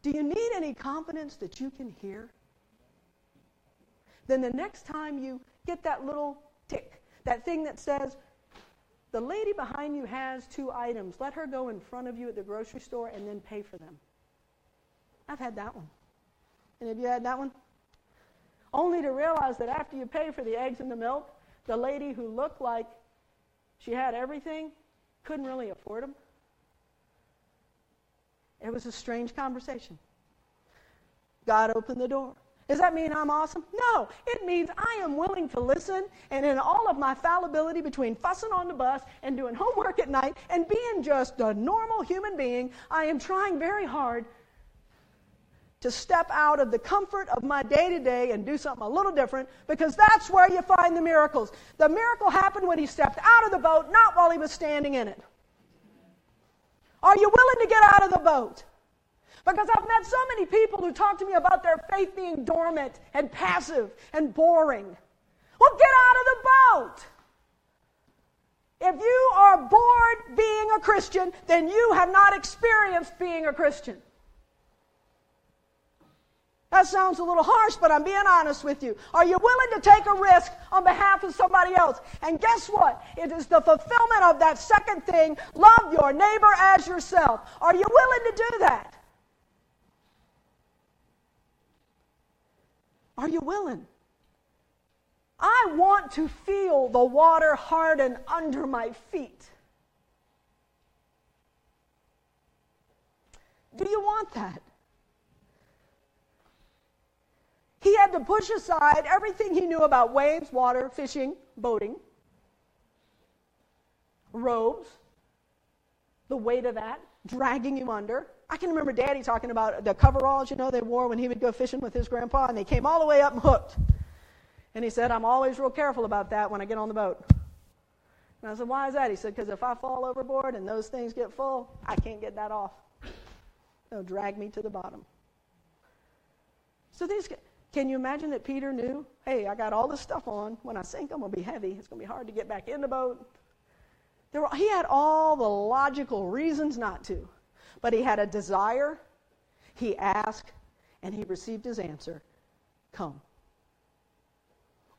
Do you need any confidence that you can hear? Then the next time you get that little tick, that thing that says, the lady behind you has two items. Let her go in front of you at the grocery store and then pay for them. I've had that one. Any of you had that one? Only to realize that after you pay for the eggs and the milk, the lady who looked like she had everything couldn't really afford them. It was a strange conversation. God opened the door. Does that mean I'm awesome? No. It means I am willing to listen and in all of my fallibility between fussing on the bus and doing homework at night and being just a normal human being, I am trying very hard to step out of the comfort of my day to day and do something a little different because that's where you find the miracles. The miracle happened when he stepped out of the boat, not while he was standing in it. Are you willing to get out of the boat? Because I've met so many people who talk to me about their faith being dormant and passive and boring. Well, get out of the boat. If you are bored being a Christian, then you have not experienced being a Christian. That sounds a little harsh, but I'm being honest with you. Are you willing to take a risk on behalf of somebody else? And guess what? It is the fulfillment of that second thing love your neighbor as yourself. Are you willing to do that? Are you willing? I want to feel the water harden under my feet. Do you want that? He had to push aside everything he knew about waves, water, fishing, boating, robes, the weight of that, dragging him under. I can remember Daddy talking about the coveralls, you know, they wore when he would go fishing with his grandpa, and they came all the way up and hooked. And he said, I'm always real careful about that when I get on the boat. And I said, Why is that? He said, Because if I fall overboard and those things get full, I can't get that off. They'll drag me to the bottom. So these can you imagine that Peter knew, hey, I got all this stuff on. When I sink, I'm going to be heavy. It's going to be hard to get back in the boat. Were, he had all the logical reasons not to, but he had a desire. He asked, and he received his answer Come.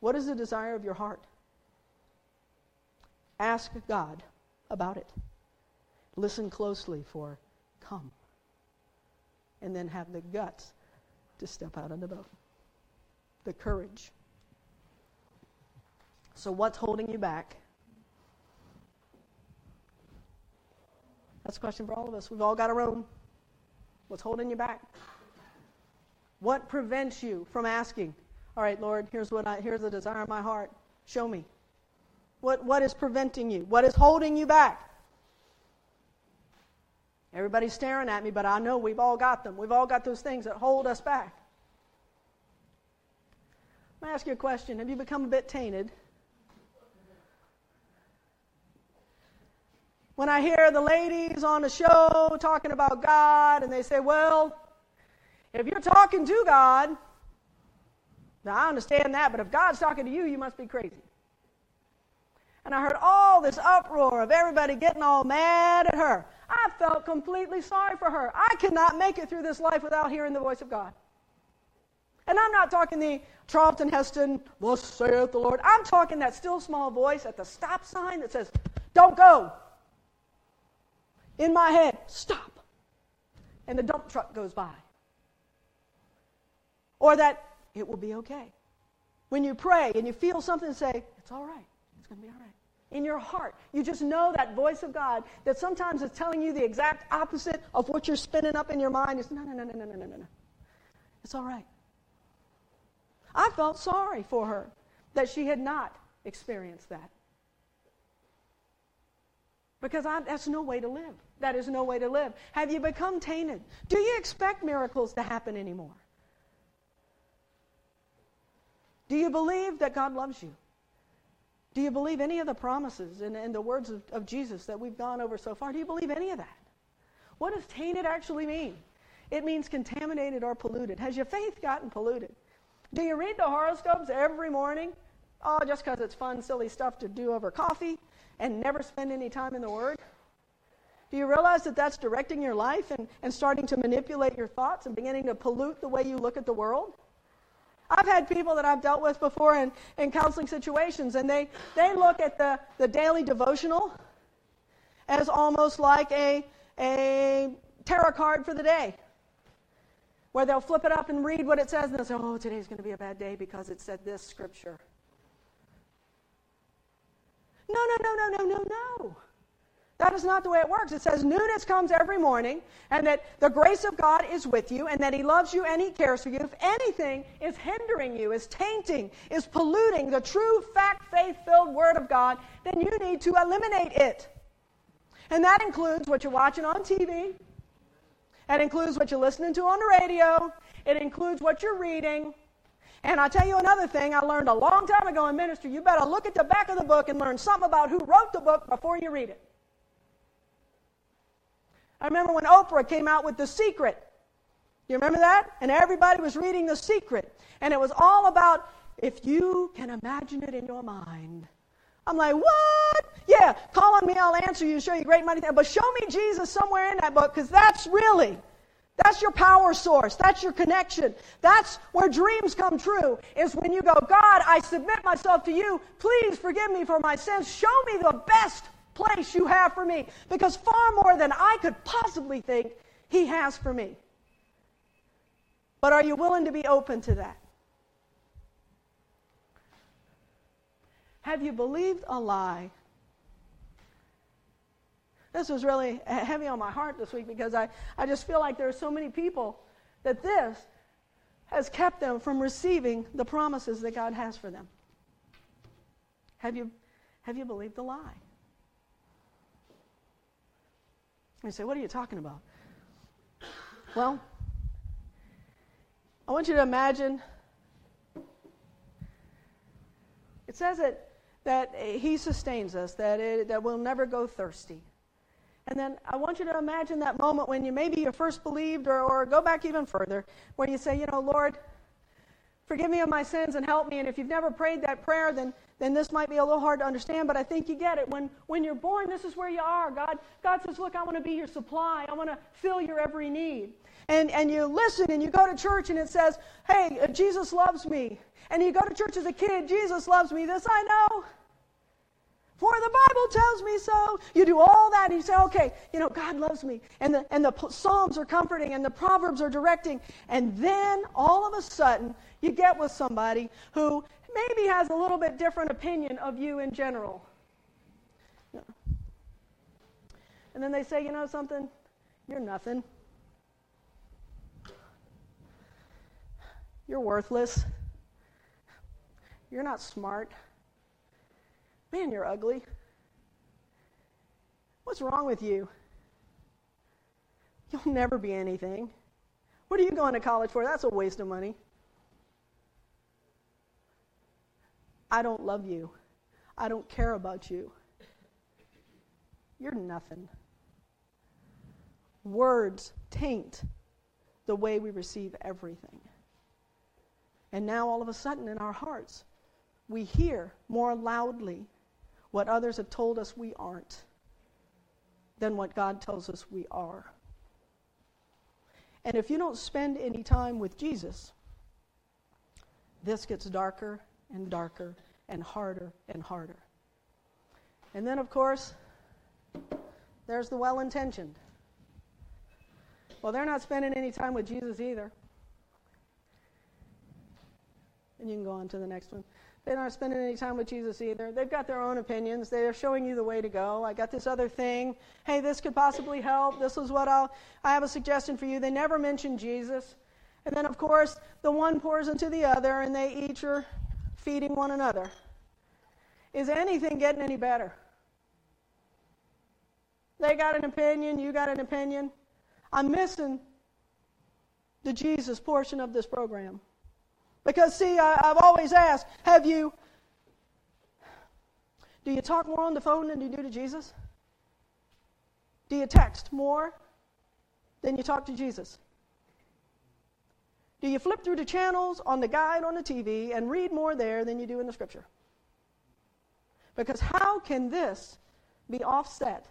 What is the desire of your heart? Ask God about it. Listen closely for come. And then have the guts to step out of the boat the courage. So, what's holding you back? That's a question for all of us. We've all got our own. What's holding you back? What prevents you from asking, All right, Lord, here's what I here's the desire of my heart. Show me. What what is preventing you? What is holding you back? Everybody's staring at me, but I know we've all got them. We've all got those things that hold us back. Me ask you a question. Have you become a bit tainted? When I hear the ladies on the show talking about God and they say, well, if you're talking to God, now I understand that, but if God's talking to you, you must be crazy. And I heard all this uproar of everybody getting all mad at her. I felt completely sorry for her. I cannot make it through this life without hearing the voice of God. And I'm not talking the Charlton Heston, thus saith the Lord. I'm talking that still small voice at the stop sign that says, Don't go. In my head, stop. And the dump truck goes by. Or that it will be okay. When you pray and you feel something, say, It's all right. It's going to be all right. In your heart, you just know that voice of God that sometimes is telling you the exact opposite of what you're spinning up in your mind. It's no, no, no, no, no, no, no, no. It's all right. I felt sorry for her that she had not experienced that. Because I, that's no way to live. That is no way to live. Have you become tainted? Do you expect miracles to happen anymore? Do you believe that God loves you? Do you believe any of the promises and, and the words of, of Jesus that we've gone over so far? Do you believe any of that? What does tainted actually mean? It means contaminated or polluted. Has your faith gotten polluted? Do you read the horoscopes every morning? Oh, just because it's fun, silly stuff to do over coffee and never spend any time in the Word? Do you realize that that's directing your life and, and starting to manipulate your thoughts and beginning to pollute the way you look at the world? I've had people that I've dealt with before in, in counseling situations, and they, they look at the, the daily devotional as almost like a, a tarot card for the day where they'll flip it up and read what it says and they'll say, oh, today's going to be a bad day because it said this scripture. No, no, no, no, no, no, no. That is not the way it works. It says newness comes every morning, and that the grace of God is with you, and that He loves you and He cares for you. If anything is hindering you, is tainting, is polluting the true, fact, faith filled Word of God, then you need to eliminate it. And that includes what you're watching on TV, it includes what you're listening to on the radio, it includes what you're reading. And I'll tell you another thing I learned a long time ago in ministry you better look at the back of the book and learn something about who wrote the book before you read it. I remember when Oprah came out with The Secret. You remember that? And everybody was reading The Secret. And it was all about if you can imagine it in your mind. I'm like, what? Yeah, call on me, I'll answer you, show you great things. But show me Jesus somewhere in that book, because that's really, that's your power source. That's your connection. That's where dreams come true, is when you go, God, I submit myself to you. Please forgive me for my sins. Show me the best place you have for me. Because far more than I could possibly think, He has for me. But are you willing to be open to that? Have you believed a lie? This was really heavy on my heart this week because I, I just feel like there are so many people that this has kept them from receiving the promises that God has for them. Have you, have you believed the lie? You say, What are you talking about? Well, I want you to imagine it says that, that He sustains us, that, it, that we'll never go thirsty. And then I want you to imagine that moment when you maybe you first believed, or, or go back even further, where you say, You know, Lord, forgive me of my sins and help me. And if you've never prayed that prayer, then then this might be a little hard to understand, but I think you get it. When, when you're born, this is where you are. God, God says, Look, I want to be your supply, I want to fill your every need. And, and you listen and you go to church and it says, Hey, Jesus loves me. And you go to church as a kid, Jesus loves me. This I know. For the Bible tells me so. You do all that, and you say, okay, you know, God loves me. And the, and the Psalms are comforting, and the Proverbs are directing. And then all of a sudden, you get with somebody who maybe has a little bit different opinion of you in general. And then they say, you know something? You're nothing. You're worthless. You're not smart. Man, you're ugly. What's wrong with you? You'll never be anything. What are you going to college for? That's a waste of money. I don't love you. I don't care about you. You're nothing. Words taint the way we receive everything. And now, all of a sudden, in our hearts, we hear more loudly what others have told us we aren't than what God tells us we are. And if you don't spend any time with Jesus, this gets darker and darker and harder and harder. And then, of course, there's the well intentioned. Well, they're not spending any time with Jesus either. And you can go on to the next one. They're not spending any time with Jesus either. They've got their own opinions. They're showing you the way to go. I got this other thing. Hey, this could possibly help. This is what I'll, I have a suggestion for you. They never mention Jesus. And then, of course, the one pours into the other, and they each are feeding one another. Is anything getting any better? They got an opinion, you got an opinion. I'm missing the Jesus portion of this program. Because, see, I, have always asked have you, do you talk more on the phone than you do to Jesus? Do you text more than you talk to Jesus? Do you flip through the channels on the guide on the TV and read more there than you do in the scripture? Because how can this be offset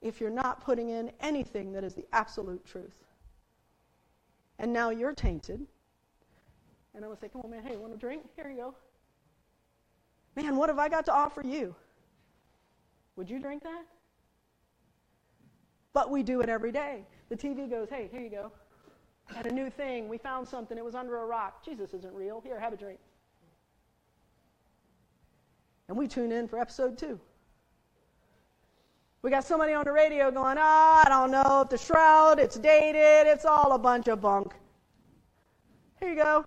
if you're not putting in anything that is the absolute truth? And now you're tainted. And going to say, come on, man, hey, you want a drink? Here you go. Man, what have I got to offer you? Would you drink that? But we do it every day. The TV goes, hey, here you go. Had a new thing. We found something. It was under a rock. Jesus isn't real. Here, have a drink. And we tune in for episode two. We got somebody on the radio going, oh, I don't know if the shroud, it's dated, it's all a bunch of bunk. Here you go.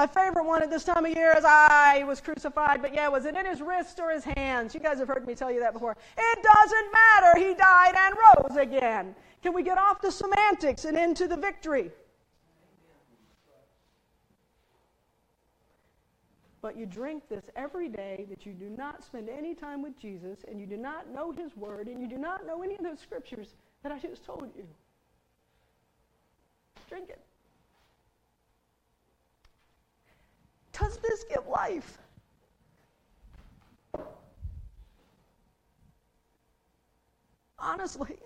My favorite one at this time of year is I was crucified, but yeah, was it in his wrists or his hands? You guys have heard me tell you that before. It doesn't matter. He died and rose again. Can we get off the semantics and into the victory? But you drink this every day that you do not spend any time with Jesus and you do not know his word and you do not know any of those scriptures that I just told you. Drink it. Does this give life? Honestly,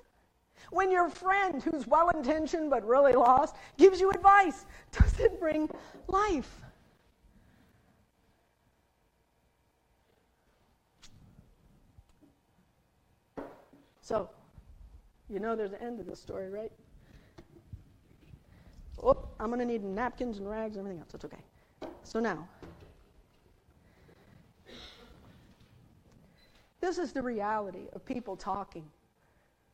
when your friend who's well intentioned but really lost gives you advice, does it bring life? So, you know there's an end to this story, right? Oh, I'm going to need napkins and rags and everything else. That's okay. So now, this is the reality of people talking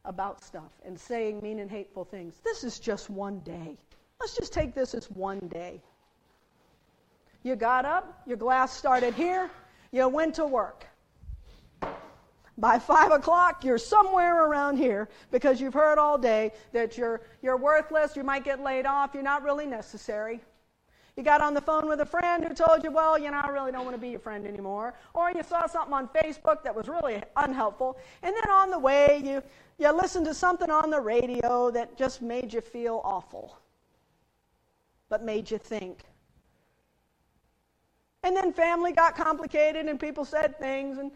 about stuff and saying mean and hateful things. This is just one day. Let's just take this as one day. You got up, your glass started here, you went to work. By five o'clock, you're somewhere around here because you've heard all day that you're, you're worthless, you might get laid off, you're not really necessary. You got on the phone with a friend who told you, well, you know, I really don't want to be your friend anymore. Or you saw something on Facebook that was really unhelpful. And then on the way, you, you listened to something on the radio that just made you feel awful, but made you think. And then family got complicated and people said things and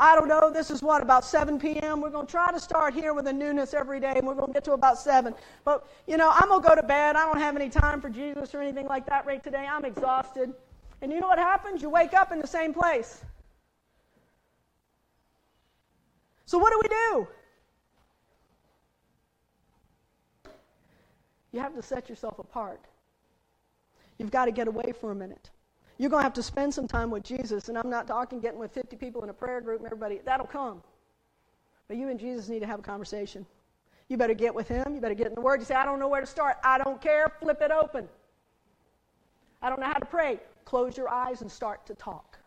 I don't know, this is what, about 7 p.m.? We're going to try to start here with a newness every day, and we're going to get to about 7. But, you know, I'm going to go to bed. I don't have any time for Jesus or anything like that right today. I'm exhausted. And you know what happens? You wake up in the same place. So, what do we do? You have to set yourself apart. You've got to get away for a minute. You're going to have to spend some time with Jesus. And I'm not talking getting with 50 people in a prayer group and everybody. That'll come. But you and Jesus need to have a conversation. You better get with him. You better get in the Word. You say, I don't know where to start. I don't care. Flip it open. I don't know how to pray. Close your eyes and start to talk.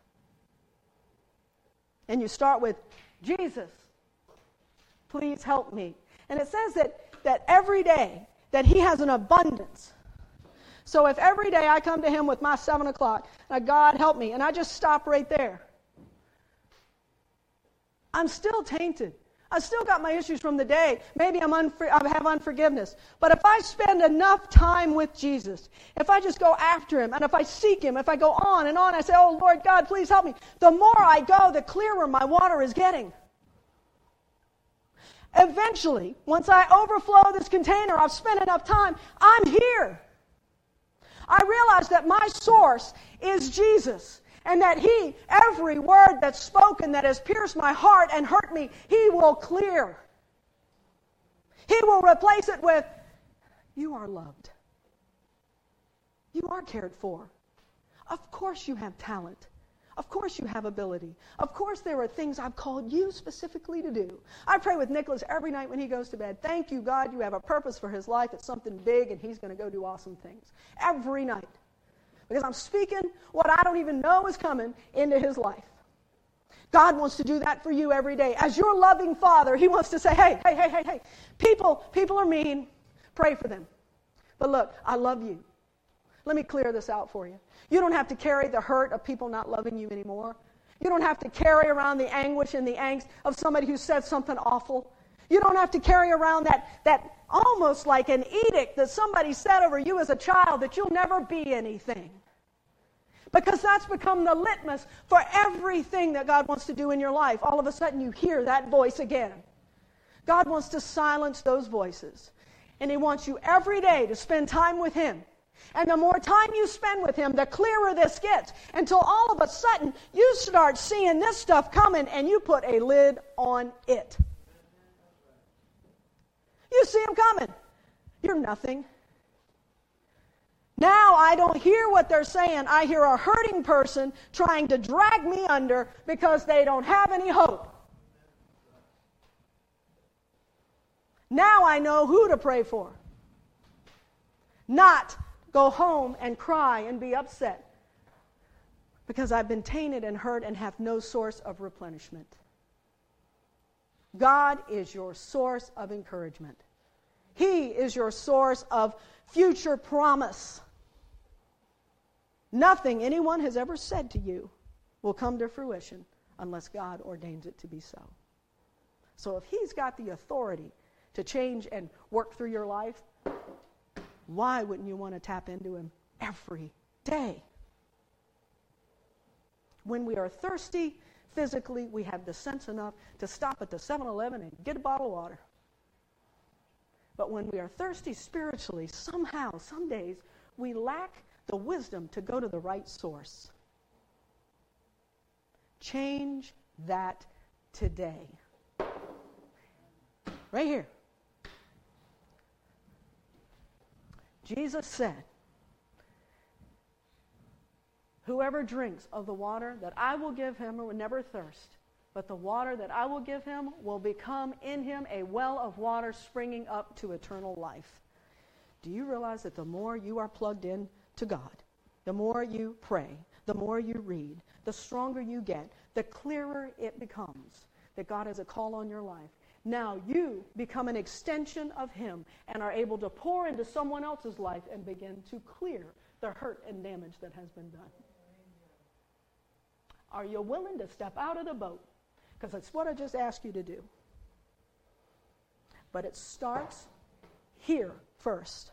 And you start with, Jesus, please help me. And it says that, that every day that he has an abundance so if every day I come to Him with my seven o'clock, uh, God help me, and I just stop right there, I'm still tainted. I still got my issues from the day. Maybe I'm unfor- I have unforgiveness. But if I spend enough time with Jesus, if I just go after Him, and if I seek Him, if I go on and on, I say, Oh Lord God, please help me, the more I go, the clearer my water is getting. Eventually, once I overflow this container, I've spent enough time, I'm here. I realize that my source is Jesus and that He, every word that's spoken that has pierced my heart and hurt me, He will clear. He will replace it with, You are loved. You are cared for. Of course, you have talent. Of course, you have ability. Of course, there are things I've called you specifically to do. I pray with Nicholas every night when he goes to bed. Thank you, God, you have a purpose for his life. It's something big, and he's going to go do awesome things. Every night. Because I'm speaking what I don't even know is coming into his life. God wants to do that for you every day. As your loving father, he wants to say, hey, hey, hey, hey, hey, people, people are mean. Pray for them. But look, I love you. Let me clear this out for you. You don't have to carry the hurt of people not loving you anymore. You don't have to carry around the anguish and the angst of somebody who said something awful. You don't have to carry around that, that almost like an edict that somebody said over you as a child that you'll never be anything. Because that's become the litmus for everything that God wants to do in your life. All of a sudden, you hear that voice again. God wants to silence those voices. And He wants you every day to spend time with Him and the more time you spend with Him, the clearer this gets until all of a sudden you start seeing this stuff coming and you put a lid on it. You see Him coming. You're nothing. Now I don't hear what they're saying. I hear a hurting person trying to drag me under because they don't have any hope. Now I know who to pray for. Not go home and cry and be upset because I've been tainted and hurt and have no source of replenishment. God is your source of encouragement. He is your source of future promise. Nothing anyone has ever said to you will come to fruition unless God ordains it to be so. So if He's got the authority to change and work through your life, why wouldn't you want to tap into Him every day? When we are thirsty physically, we have the sense enough to stop at the 7 Eleven and get a bottle of water. But when we are thirsty spiritually, somehow, some days, we lack the wisdom to go to the right source. Change that today. Right here. Jesus said, Whoever drinks of the water that I will give him will never thirst, but the water that I will give him will become in him a well of water springing up to eternal life. Do you realize that the more you are plugged in to God, the more you pray, the more you read, the stronger you get, the clearer it becomes that God has a call on your life. Now you become an extension of Him and are able to pour into someone else's life and begin to clear the hurt and damage that has been done. Are you willing to step out of the boat? Because it's what I just asked you to do. But it starts here first.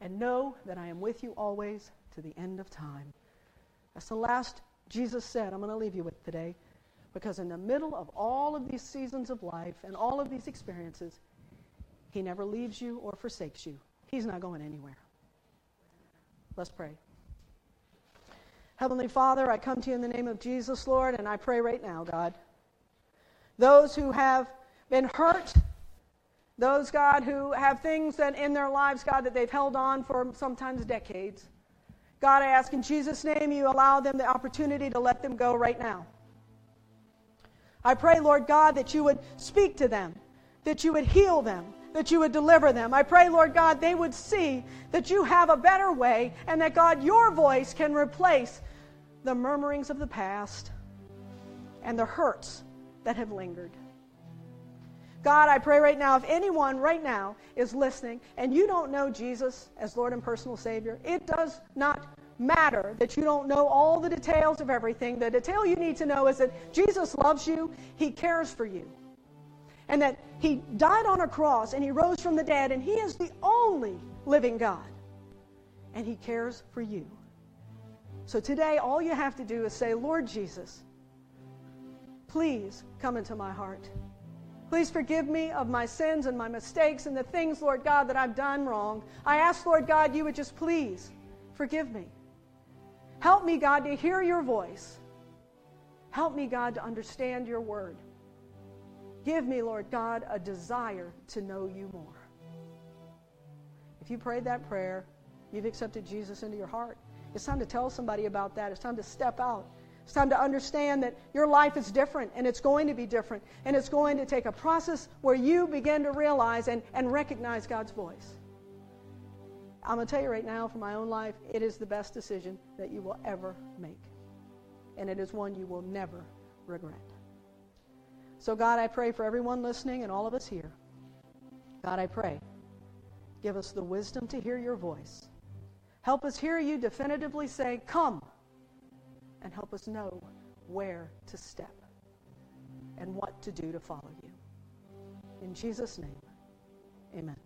And know that I am with you always to the end of time. That's the last Jesus said I'm going to leave you with today. Because in the middle of all of these seasons of life and all of these experiences, He never leaves you or forsakes you. He's not going anywhere. Let's pray. Heavenly Father, I come to you in the name of Jesus, Lord, and I pray right now, God. Those who have been hurt, those, God, who have things that in their lives, God, that they've held on for sometimes decades. God, I ask in Jesus' name you allow them the opportunity to let them go right now. I pray, Lord God, that you would speak to them, that you would heal them, that you would deliver them. I pray, Lord God, they would see that you have a better way and that, God, your voice can replace the murmurings of the past and the hurts that have lingered. God, I pray right now, if anyone right now is listening and you don't know Jesus as Lord and personal Savior, it does not matter that you don't know all the details of everything. The detail you need to know is that Jesus loves you, He cares for you and that he died on a cross and he rose from the dead, and he is the only living God. And he cares for you. So today, all you have to do is say, Lord Jesus, please come into my heart. Please forgive me of my sins and my mistakes and the things, Lord God, that I've done wrong. I ask, Lord God, you would just please forgive me. Help me, God, to hear your voice. Help me, God, to understand your word. Give me, Lord God, a desire to know you more. If you prayed that prayer, you've accepted Jesus into your heart. It's time to tell somebody about that. It's time to step out. It's time to understand that your life is different and it's going to be different. And it's going to take a process where you begin to realize and, and recognize God's voice. I'm going to tell you right now, from my own life, it is the best decision that you will ever make. And it is one you will never regret. So, God, I pray for everyone listening and all of us here. God, I pray, give us the wisdom to hear your voice. Help us hear you definitively say, Come, and help us know where to step and what to do to follow you. In Jesus' name, amen.